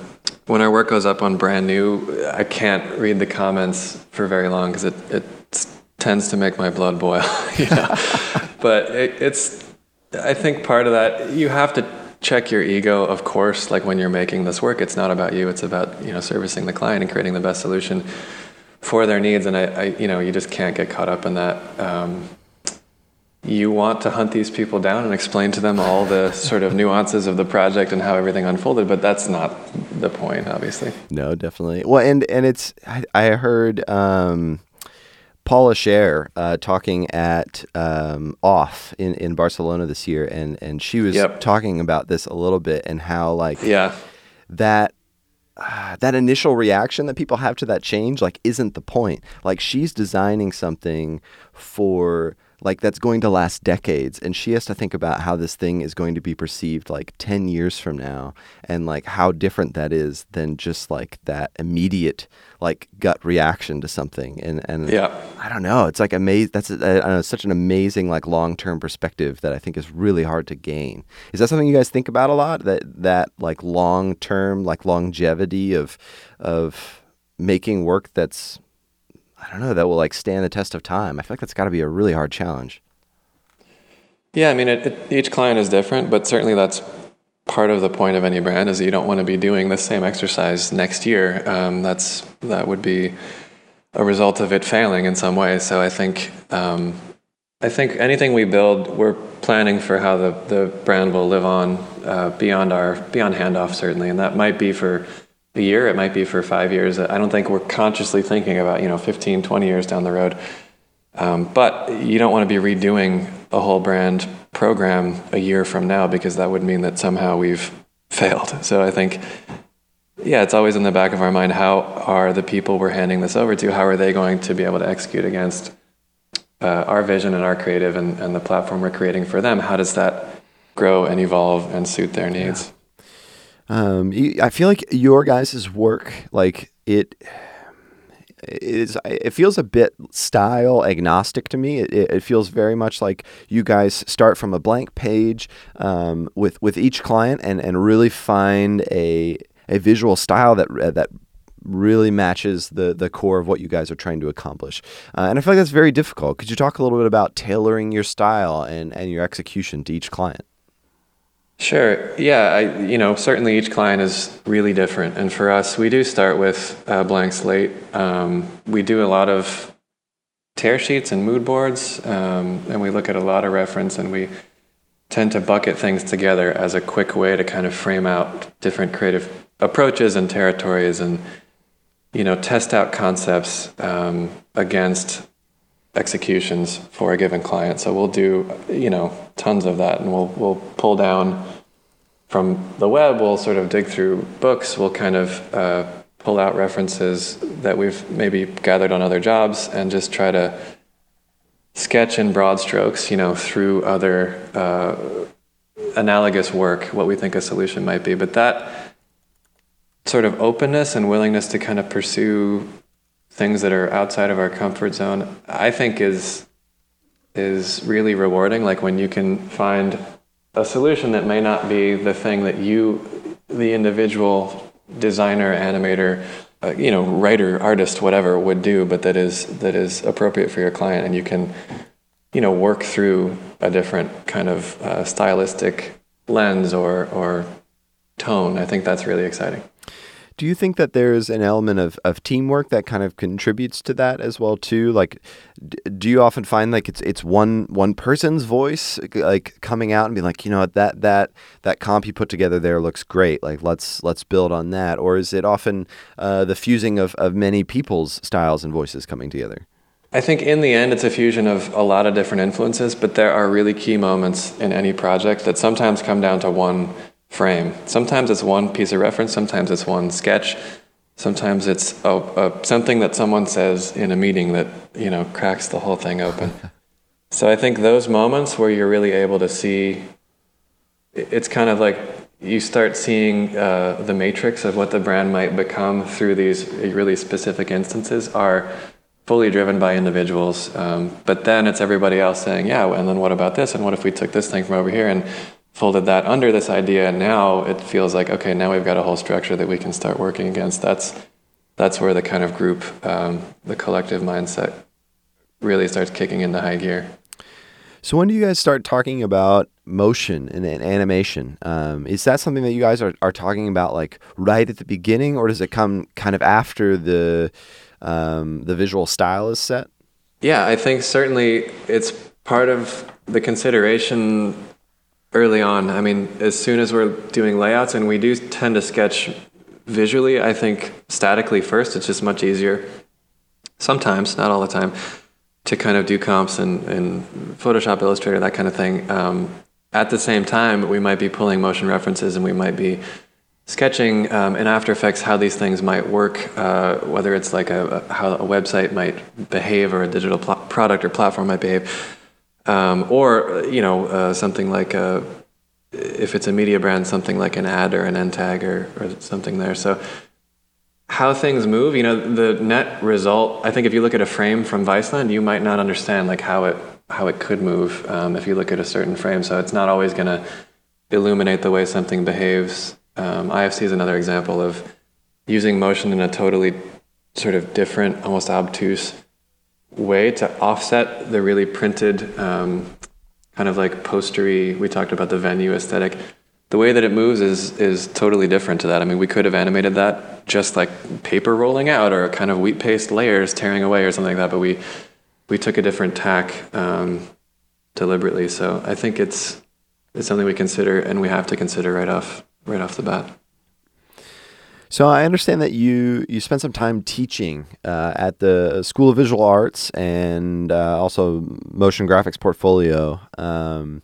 Speaker 2: when our work goes up on brand new, I can't read the comments for very long because it it tends to make my blood boil. [laughs] [laughs] but it, it's. I think part of that you have to check your ego, of course. Like when you're making this work, it's not about you. It's about you know servicing the client and creating the best solution for their needs. And I, I you know, you just can't get caught up in that. Um, you want to hunt these people down and explain to them all the sort of nuances of the project and how everything unfolded, but that's not the point, obviously.
Speaker 1: No, definitely. Well, and and it's I, I heard um, Paula Scher uh, talking at um, OFFF in, in Barcelona this year, and and she was
Speaker 2: Yep.
Speaker 1: talking about this a little bit and how like
Speaker 2: Yeah.
Speaker 1: that uh, that initial reaction that people have to that change like isn't the point. Like she's designing something for like that's going to last decades and she has to think about how this thing is going to be perceived like 10 years from now and like how different that is than just like that immediate like gut reaction to something and and
Speaker 2: Yeah.
Speaker 1: I don't know it's like amazing that's a, I don't know such an amazing like long-term perspective that I think is really hard to gain. Is that something you guys think about a lot that that like long-term like longevity of of making work that's I don't know that will like stand the test of time? I feel like that's got to be a really hard challenge.
Speaker 2: Yeah, I mean, it, it, each client is different, but certainly that's part of the point of any brand is that you don't want to be doing the same exercise next year. Um, that's that would be a result of it failing in some way. So I think um, I think anything we build, we're planning for how the, the brand will live on uh, beyond our beyond handoff certainly, and that might be for a year, it might be for five years. I don't think we're consciously thinking about you know 15, 20 years down the road. Um, but you don't want to be redoing a whole brand program a year from now because that would mean that somehow we've failed. So I think, yeah, it's always in the back of our mind how are the people we're handing this over to, how are they going to be able to execute against uh, our vision and our creative and, and the platform we're creating for them? How does that grow and evolve and suit their needs?
Speaker 1: Um, I feel like your guys' work, like it, is it feels a bit style agnostic to me. It, it, feels very much like you guys start from a blank page um, with with each client and and really find a a visual style that that really matches the the core of what you guys are trying to accomplish. Uh, and I feel like that's very difficult. Could you talk a little bit about tailoring your style and and your execution to each client?
Speaker 2: Sure. Yeah. I, you know, certainly each client is really different, and for us, we do start with a blank slate. Um, we do a lot of tear sheets and mood boards, um, and we look at a lot of reference, and we tend to bucket things together as a quick way to kind of frame out different creative approaches and territories, and you know, test out concepts um, against executions for a given client. So we'll do, you know, tons of that and we'll we'll pull down from the web, we'll sort of dig through books, we'll kind of uh, pull out references that we've maybe gathered on other jobs and just try to sketch in broad strokes, you know, through other uh, analogous work, what we think a solution might be. But that sort of openness and willingness to kind of pursue things that are outside of our comfort zone, I think is is really rewarding. Like when you can find a solution that may not be the thing that you, the individual designer, animator, uh, you know, writer, artist, whatever, would do, but that is that is appropriate for your client, and you can, you know, work through a different kind of uh, stylistic lens or or tone. I think that's really exciting.
Speaker 1: Do you think that there's an element of, of teamwork that kind of contributes to that as well too? Like, do you often find like it's it's one one person's voice like coming out and being like, you know, that that that comp you put together there looks great. Like, let's let's build on that. Or is it often uh, the fusing of, of many people's styles and voices coming together?
Speaker 2: I think in the end, it's a fusion of a lot of different influences, but there are really key moments in any project that sometimes come down to one frame. Sometimes it's one piece of reference, sometimes it's one sketch, sometimes it's a, a, something that someone says in a meeting that you know cracks the whole thing open. [laughs] so I think those moments where you're really able to see, it's kind of like you start seeing uh, the matrix of what the brand might become through these really specific instances are fully driven by individuals. Um, but then it's everybody else saying, yeah, and then what about this? And what if we took this thing from over here and folded that under this idea? And now it feels like, okay, now we've got a whole structure that we can start working against. That's, that's where the kind of group, um, the collective mindset really starts kicking into high gear.
Speaker 1: So when do you guys start talking about motion and, and animation? Um, is that something that you guys are, are talking about like right at the beginning, or does it come kind of after the um, the visual style is set?
Speaker 2: Yeah, I think certainly it's part of the consideration early on. I mean, as soon as we're doing layouts, and we do tend to sketch visually, I think statically first, it's just much easier. Sometimes, not all the time, to kind of do comps and, and Photoshop, Illustrator, that kind of thing. Um, at the same time, we might be pulling motion references and we might be sketching um, in After Effects how these things might work, uh, whether it's like a, a, how a website might behave or a digital pl- product or platform might behave, um, or you know uh, something like a, if it's a media brand, something like an ad or an end tag or, or something there. So how things move, you know, the net result. I think if you look at a frame from Viceland, you might not understand like how it how it could move um, if you look at a certain frame. So it's not always going to illuminate the way something behaves um, IFC is another example of using motion in a totally sort of different, almost obtuse way to offset the really printed, um, kind of like postery. We talked about the venue aesthetic. The way that it moves is is totally different to that. I mean, we could have animated that just like paper rolling out or kind of wheat paste layers tearing away or something like that. But we we took a different tack um, deliberately. So I think it's it's something we consider and we have to consider right off right off the bat.
Speaker 1: So I understand that you you spent some time teaching uh, at the School of Visual Arts and uh, also motion graphics portfolio. Um,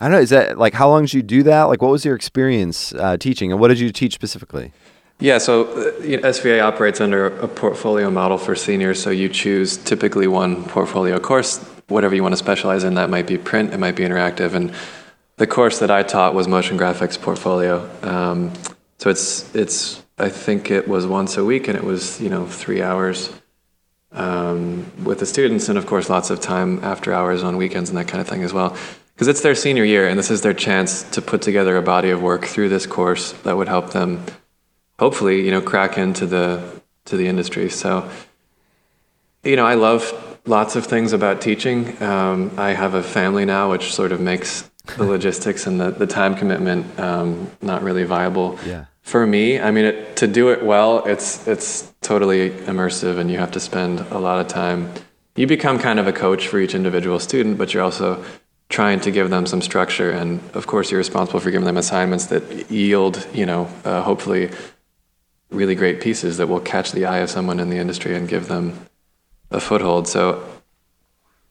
Speaker 1: I don't know. Is that like how long did you do that? Like, what was your experience uh, teaching, and what did you teach specifically?
Speaker 2: Yeah, so uh, you know, SVA operates under a portfolio model for seniors. So you choose typically one portfolio course, whatever you want to specialize in. That might be print, it might be interactive, and the course that I taught was motion graphics portfolio. Um, so it's it's I think it was once a week and it was you know three hours um, with the students and of course lots of time after hours on weekends and that kind of thing as well because it's their senior year and this is their chance to put together a body of work through this course that would help them hopefully you know crack into the to the industry. So you know I love lots of things about teaching. Um, I have a family now, which sort of makes the [laughs] logistics and the, the time commitment um, not really viable.
Speaker 1: Yeah.
Speaker 2: For me, I mean, it, to do it well, it's it's totally immersive, and you have to spend a lot of time. You become kind of a coach for each individual student, but you're also trying to give them some structure, and of course, you're responsible for giving them assignments that yield, you know, uh, hopefully, really great pieces that will catch the eye of someone in the industry and give them a foothold. So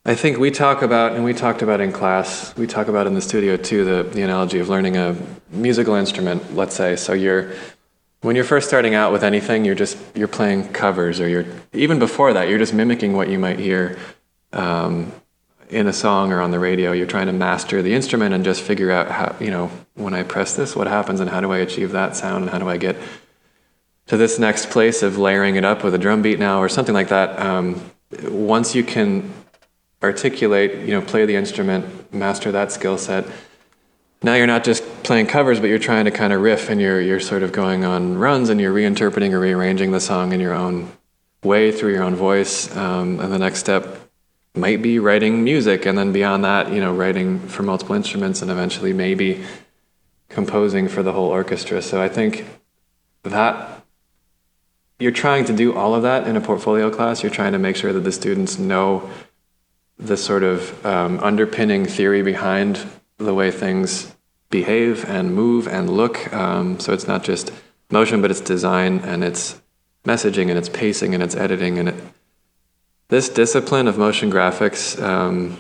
Speaker 2: I think we talk about, and we talked about in class, we talk about in the studio too, the, the analogy of learning a musical instrument, let's say. So you're, when you're first starting out with anything, you're just, you're playing covers or you're, even before that, you're just mimicking what you might hear um, in a song or on the radio. You're trying to master the instrument and just figure out how, you know, when I press this, what happens and how do I achieve that sound and how do I get to this next place of layering it up with a drum beat now or something like that. Um, once you can articulate, you know, play the instrument, master that skill set. Now you're not just playing covers, but you're trying to kind of riff and you're you're sort of going on runs and you're reinterpreting or rearranging the song in your own way through your own voice. Um, and the next step might be writing music, and then beyond that, you know, writing for multiple instruments, and eventually maybe composing for the whole orchestra. So I think that you're trying to do all of that in a portfolio class. You're trying to make sure that the students know the sort of um, underpinning theory behind the way things behave and move and look. Um, so it's not just motion, but it's design and it's messaging and it's pacing and it's editing and it. This discipline of motion graphics um,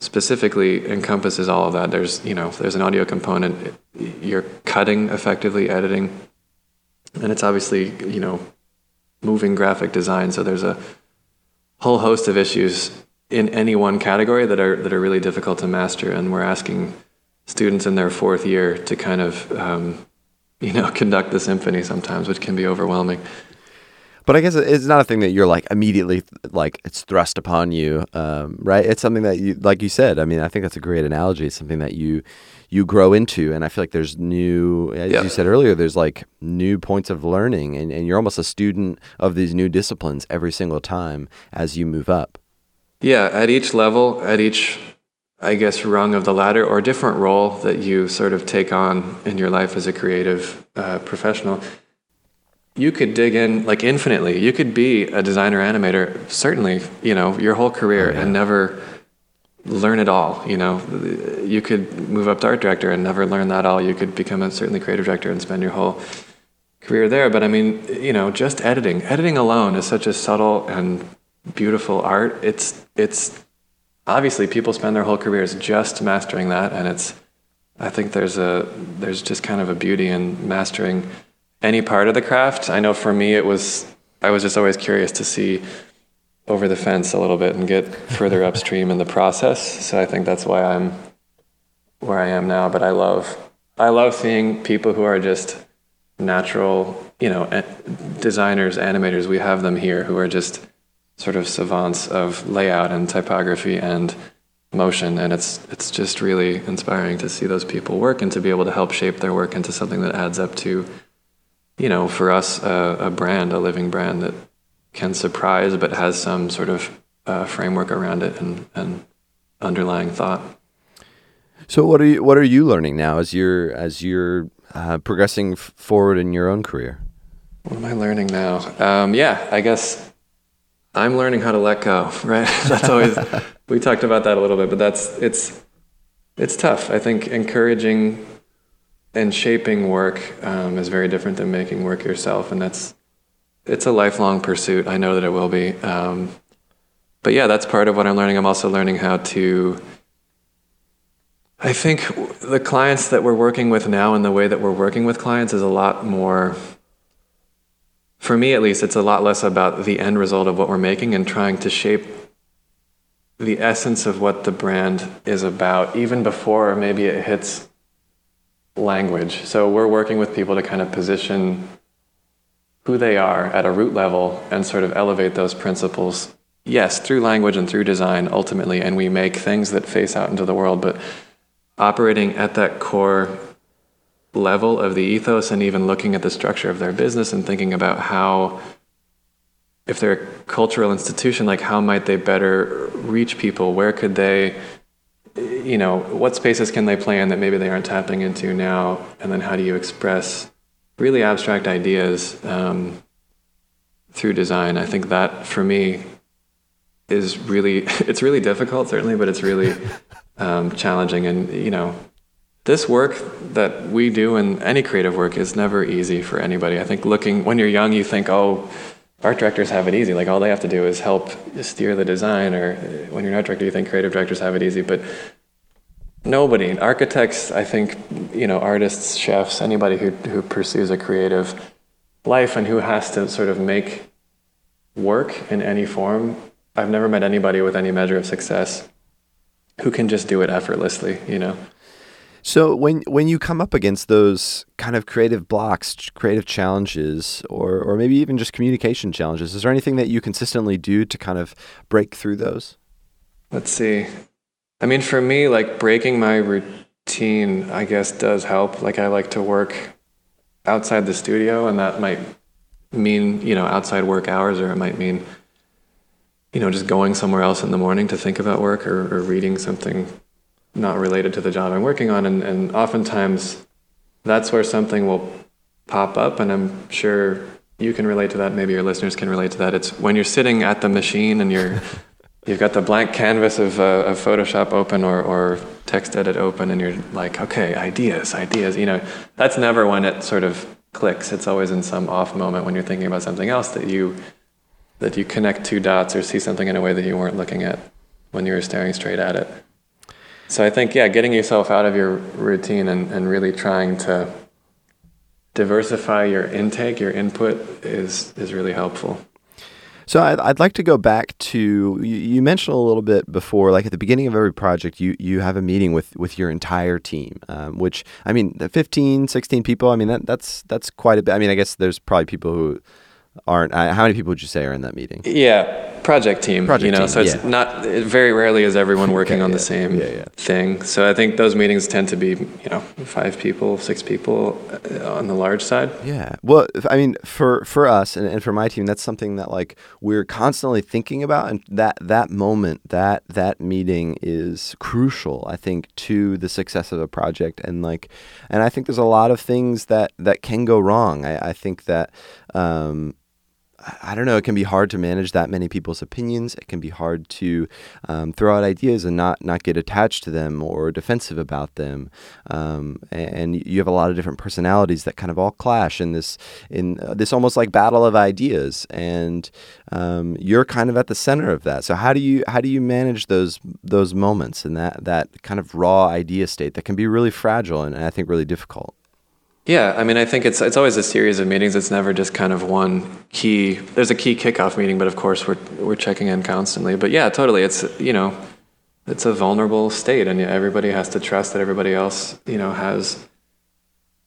Speaker 2: specifically encompasses all of that. There's you know there's an audio component. You're cutting effectively, editing, and it's obviously you know moving graphic design. So there's a whole host of issues in any one category that are that are really difficult to master, and we're asking students in their fourth year to kind of um, you know [laughs] conduct the symphony sometimes, which can be overwhelming.
Speaker 1: But I guess it's not a thing that you're like immediately like it's thrust upon you, um, right? It's something that you, like you said. I mean, I think that's a great analogy. It's something that you you grow into, and I feel like there's new, as yeah. you said earlier, there's like new points of learning, and, and you're almost a student of these new disciplines every single time as you move up.
Speaker 2: Yeah, at each level, at each I guess, rung of the ladder or different role that you sort of take on in your life as a creative uh, professional, you could dig in like infinitely. You could be a designer animator, certainly, you know, your whole career oh, yeah. and never learn it all. You know, you could move up to art director and never learn that all. You could become a certainly creative director and spend your whole career there. But I mean, you know, just editing, editing alone is such a subtle and beautiful art. It's it's obviously people spend their whole careers just mastering that, and it's. I think there's a there's just kind of a beauty in mastering any part of the craft. I know for me it was I was just always curious to see over the fence a little bit and get further [laughs] upstream in the process. So I think that's why I'm where I am now. But I love I love seeing people who are just natural, you know, designers, animators. We have them here who are just sort of savants of layout and typography and motion and it's it's just really inspiring to see those people work and to be able to help shape their work into something that adds up to you know for us a, a brand a living brand that can surprise but has some sort of uh, framework around it and, and underlying thought.
Speaker 1: So what are you what are you learning now as you're as you're uh, progressing f- forward in your own career?
Speaker 2: What am i learning now? Um, yeah i guess I'm learning how to let go, [laughs] right? [laughs] that's always [laughs] we talked about that a little bit, but that's it's it's tough. I think encouraging and shaping work um, is very different than making work yourself, and that's it's a lifelong pursuit. I know that it will be. Um, but yeah, that's part of what I'm learning. I'm also learning how to. I think the clients that we're working with now and the way that we're working with clients is a lot more for me at least, it's a lot less about the end result of what we're making and trying to shape the essence of what the brand is about, even before maybe it hits language. So we're working with people to kind of position who they are at a root level and sort of elevate those principles. Yes, through language and through design ultimately, and we make things that face out into the world, but operating at that core level of the ethos and even looking at the structure of their business and thinking about how if they're a cultural institution like how might they better reach people? Where could they you know what spaces can they play in that maybe they aren't tapping into now? And then how do you express really abstract ideas um, through design? I think that for me is really [laughs] it's really difficult certainly but it's really um, challenging and you know this work that we do and any creative work is never easy for anybody. I think looking when you're young, you think, oh, art directors have it easy. Like all they have to do is help steer the design. Or uh, when you're an art director, you think creative directors have it easy. But nobody, architects, I think, you know, artists, chefs, anybody who who pursues a creative life and who has to sort of make work in any form. I've never met anybody with any measure of success who can just do it effortlessly. You know.
Speaker 1: So when when you come up against those kind of creative blocks, creative challenges, or or maybe even just communication challenges, is there anything that you consistently do to kind of break through those?
Speaker 2: Let's see. I mean, for me, like breaking my routine, I guess does help. Like I like to work outside the studio, and that might mean you know outside work hours, or it might mean you know just going somewhere else in the morning to think about work or, or reading something not related to the job I'm working on. And, and oftentimes that's where something will pop up. And I'm sure you can relate to that. Maybe your listeners can relate to that. It's when you're sitting at the machine and you're, [laughs] you've got the blank canvas of, uh, of Photoshop open or, or text edit open and you're like, okay, ideas, ideas, you know, that's never when it sort of clicks. It's always in some off moment when you're thinking about something else that you, that you connect two dots or see something in a way that you weren't looking at when you were staring straight at it. So I think, yeah, getting yourself out of your routine and, and really trying to diversify your intake, your input is is really helpful.
Speaker 1: So I'd, I'd like to go back to you, mentioned a little bit before, like at the beginning of every project, you you have a meeting with with your entire team, um, which I mean, 15, 16 people. I mean that that's that's quite a bit. I mean, I guess there's probably people who aren't? How many people would you say are in that meeting?
Speaker 2: Yeah, project team.
Speaker 1: Project
Speaker 2: you know,
Speaker 1: team,
Speaker 2: so it's
Speaker 1: yeah.
Speaker 2: not very rarely is everyone working
Speaker 1: Okay,
Speaker 2: on the
Speaker 1: yeah.
Speaker 2: same
Speaker 1: Yeah, yeah.
Speaker 2: thing. So I think those meetings tend to be you know five people, six people uh, on the large side.
Speaker 1: Yeah. Well, I mean, for for us and, and for my team, that's something that like we're constantly thinking about, and that that moment, that that meeting is crucial. I think to the success of a project, and like, and I think there's a lot of things that that can go wrong. I, I think that. Um, I- don't know. It can be hard to manage that many people's opinions. It can be hard to um, throw out ideas and not not get attached to them or defensive about them. Um, and you have a lot of different personalities that kind of all clash in this in uh, this almost like battle of ideas. And um, you're kind of at the center of that. So how do you how do you manage those those moments and that that kind of raw idea state that can be really fragile and I think really difficult.
Speaker 2: Yeah, I mean, I think it's it's always a series of meetings. It's never just kind of one key. There's a key kickoff meeting, but of course we're we're checking in constantly. But yeah, totally. It's you know, it's a vulnerable state, and everybody has to trust that everybody else you know has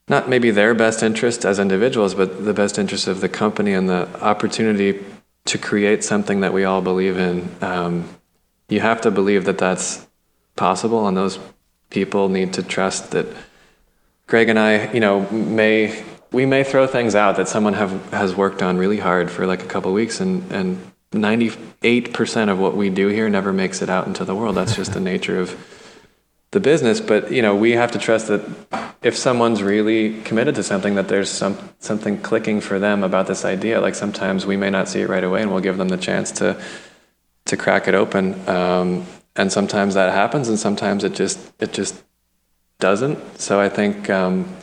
Speaker 2: not maybe their best interest as individuals, but the best interest of the company and the opportunity to create something that we all believe in. Um, you have to believe that that's possible, and those people need to trust that. Greg and I, you know, may we may throw things out that someone have has worked on really hard for like a couple of weeks, and and ninety eight percent of what we do here never makes it out into the world. That's just the [laughs] nature of the business. But you know, we have to trust that if someone's really committed to something, that there's some something clicking for them about this idea. Like sometimes we may not see it right away, and we'll give them the chance to to crack it open. Um, and sometimes that happens, and sometimes it just it just doesn't. So I think um,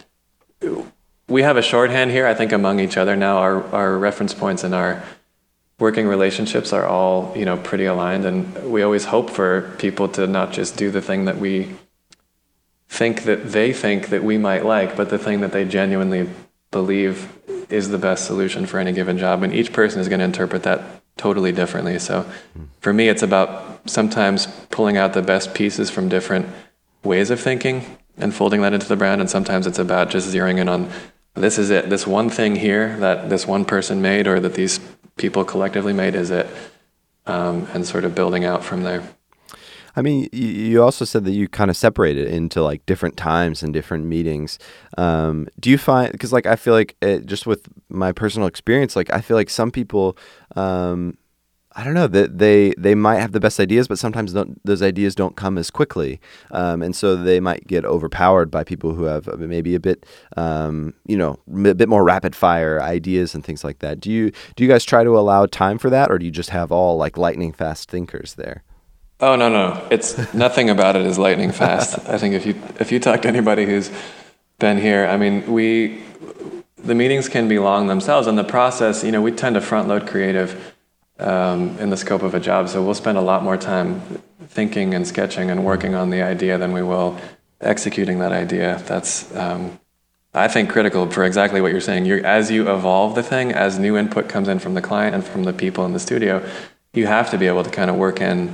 Speaker 2: we have a shorthand here. I think among each other now, our our reference points and our working relationships are all you know pretty aligned, and we always hope for people to not just do the thing that we think that they think that we might like, but the thing that they genuinely believe is the best solution for any given job. And each person is going to interpret that totally differently. So for me, it's about sometimes pulling out the best pieces from different ways of thinking and folding that into the brand. And sometimes it's about just zeroing in on this is it, this one thing here that this one person made or that these people collectively made is it, um, and sort of building out from there.
Speaker 1: I mean, you, also said that you kind of separate it into like different times and different meetings. Um, do you find because like I feel like it, just with my personal experience, like I feel like some people, um, I don't know that they they might have the best ideas, but sometimes those ideas don't come as quickly, um, and so they might get overpowered by people who have maybe a bit, um, you know, a bit more rapid fire ideas and things like that. Do you do you guys try to allow time for that, or do you just have all like lightning fast thinkers there?
Speaker 2: Oh no no, it's [laughs] nothing about it is lightning fast. I think if you if you talk to anybody who's been here, I mean we the meetings can be long themselves, and the process. You know, we tend to front load creative um, in the scope of a job, so we'll spend a lot more time thinking and sketching and working on the idea than we will executing that idea. That's um, I think critical for exactly what you're saying. You're, as you evolve the thing, as new input comes in from the client and from the people in the studio, you have to be able to kind of work in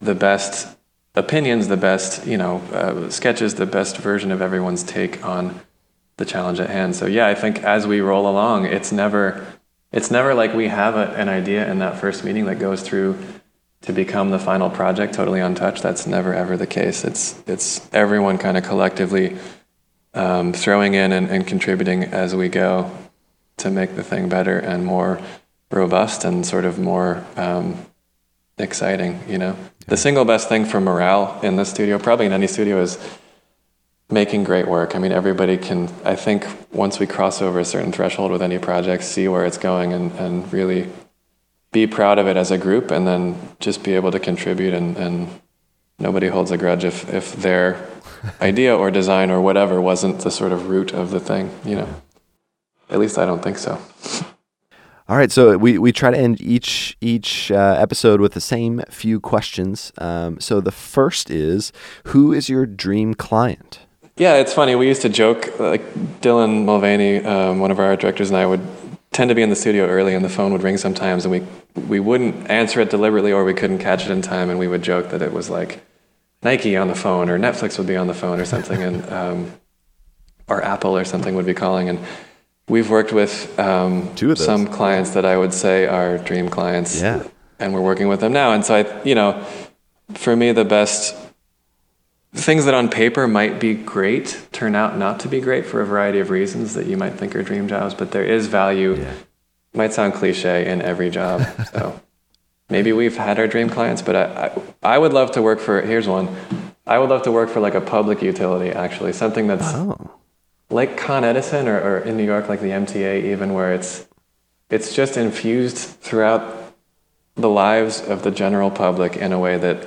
Speaker 2: the best opinions, the best you know uh, sketches, the best version of everyone's take on the challenge at hand. So yeah, I think as we roll along, it's never it's never like we have a, an idea in that first meeting that goes through to become the final project totally untouched. That's never ever the case. It's it's everyone kind of collectively um, throwing in and, and contributing as we go to make the thing better and more robust and sort of more um, exciting. You know, the single best thing for morale in the studio, probably in any studio, is making great work. I mean, everybody can, I think, once we cross over a certain threshold with any project, see where it's going and, and really be proud of it as a group and then just be able to contribute and, and nobody holds a grudge if, if their [laughs] idea or design or whatever wasn't the sort of root of the thing, you know. At least I don't think so. [laughs]
Speaker 1: All right, so we, we try to end each each uh, episode with the same few questions. Um, so the first is, who is your dream client?
Speaker 2: Yeah, it's funny. We used to joke, like Dylan Mulvaney, um, one of our art directors, and I would tend to be in the studio early, and the phone would ring sometimes, and we we wouldn't answer it deliberately, or we couldn't catch it in time, and we would joke that it was like Nike on the phone, or Netflix would be on the phone, or something, and um, or Apple or something would be calling, and we've worked with um,
Speaker 1: Two of
Speaker 2: some clients that I would say are dream clients.
Speaker 1: Yeah.
Speaker 2: And we're working with them now. And so I, you know, for me, the best things that on paper might be great turn out not to be great for a variety of reasons that you might think are dream jobs, but there is value. Might sound cliche in every job. [laughs] So maybe we've had our dream clients, but I, I, I would love to work for, here's one. I would love to work for like a public utility, actually, something that's
Speaker 1: Oh.
Speaker 2: like Con Edison or, or in New York, like the MTA, even where it's it's just infused throughout the lives of the general public in a way that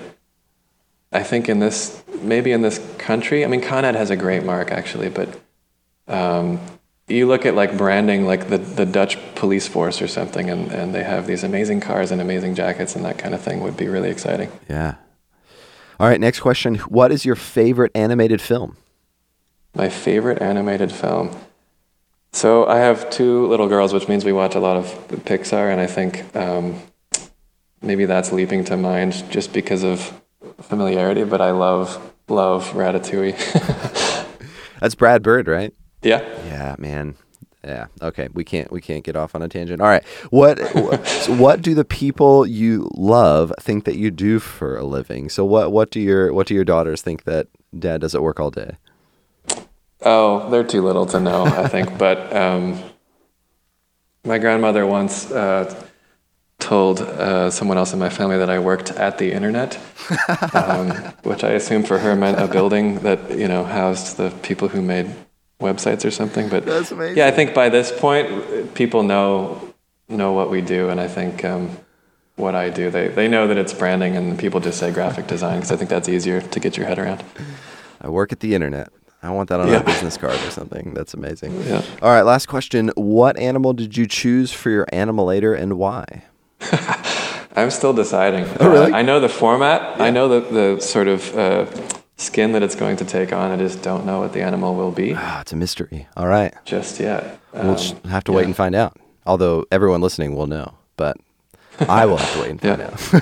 Speaker 2: I think in this maybe in this country. I mean, Con Ed has a great mark actually, but um, you look at like branding, like the the Dutch police force or something, and and they have these amazing cars and amazing jackets and that kind of thing would be really exciting.
Speaker 1: Yeah. All right, next question. What is your favorite animated film?
Speaker 2: My favorite animated film. So I have two little girls, which means we watch a lot of Pixar, and I think um, maybe that's leaping to mind just because of familiarity. But I love love Ratatouille. [laughs]
Speaker 1: That's Brad Bird, right?
Speaker 2: yeah.
Speaker 1: Yeah, man. Yeah. Okay. We can't. We can't get off on a tangent. All right. What? so what do the people you love think that you do for a living? So what? What do your What do your daughters think that Dad does at work all day?
Speaker 2: Oh, they're too little to know, I think. [laughs] but um, my grandmother once uh, told uh, someone else in my family that I worked at the internet, um, [laughs] which I assume for her meant a building that you know housed the people who made websites or something. But
Speaker 1: That's amazing.
Speaker 2: yeah, I think by this point, people know know what we do, and I think. Um, what I do, they they know that it's branding, and people just say graphic design because I think that's easier to get your head around.
Speaker 1: I work at the internet. I want that on
Speaker 2: Yeah.
Speaker 1: a business card or something. That's amazing.
Speaker 2: Yeah.
Speaker 1: All right. Last question. What animal did you choose for your animalator and why? [laughs]
Speaker 2: I'm still deciding.
Speaker 1: Oh, really?
Speaker 2: Uh, I know the format. I know the, the sort of uh, skin that it's going to take on. I just don't know what the animal will be
Speaker 1: Ah, it's a mystery. All right.
Speaker 2: just yet.
Speaker 1: We'll
Speaker 2: Um,
Speaker 1: just have to wait and find out. Although everyone listening will know, but [laughs] I will have to wait and find
Speaker 2: Yeah.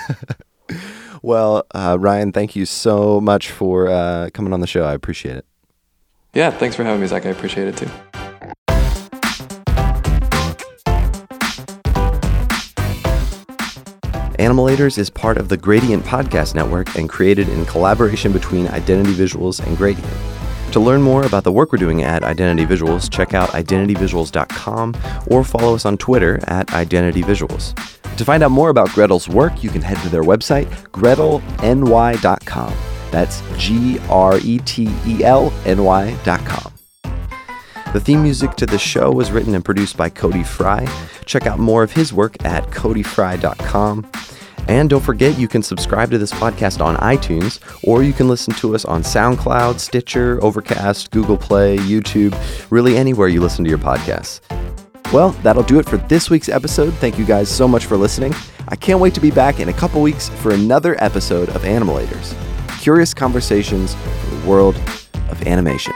Speaker 1: out. [laughs] well, uh, Ryan, thank you so much for uh, coming on the show. I appreciate it.
Speaker 2: Yeah, thanks for having me, Zach. I appreciate it too.
Speaker 1: Animalators is part of the Gradient Podcast Network and created in collaboration between Identity Visuals and Gradient. To learn more about the work we're doing at Identity Visuals, check out identityvisuals.com or follow us on Twitter at Identity Visuals. To find out more about Gretel's work, you can head to their website, gretelny.com. That's G R E T E L N Y.com. The theme music to the show was written and produced by Cody Fry. Check out more of his work at codyfry.com. And don't forget, you can subscribe to this podcast on iTunes, or you can listen to us on SoundCloud, Stitcher, Overcast, Google Play, YouTube, really anywhere you listen to your podcasts. Well, that'll do it for this week's episode. Thank you guys so much for listening. I can't wait to be back in a couple weeks for another episode of Animalators Curious Conversations for the World of Animation.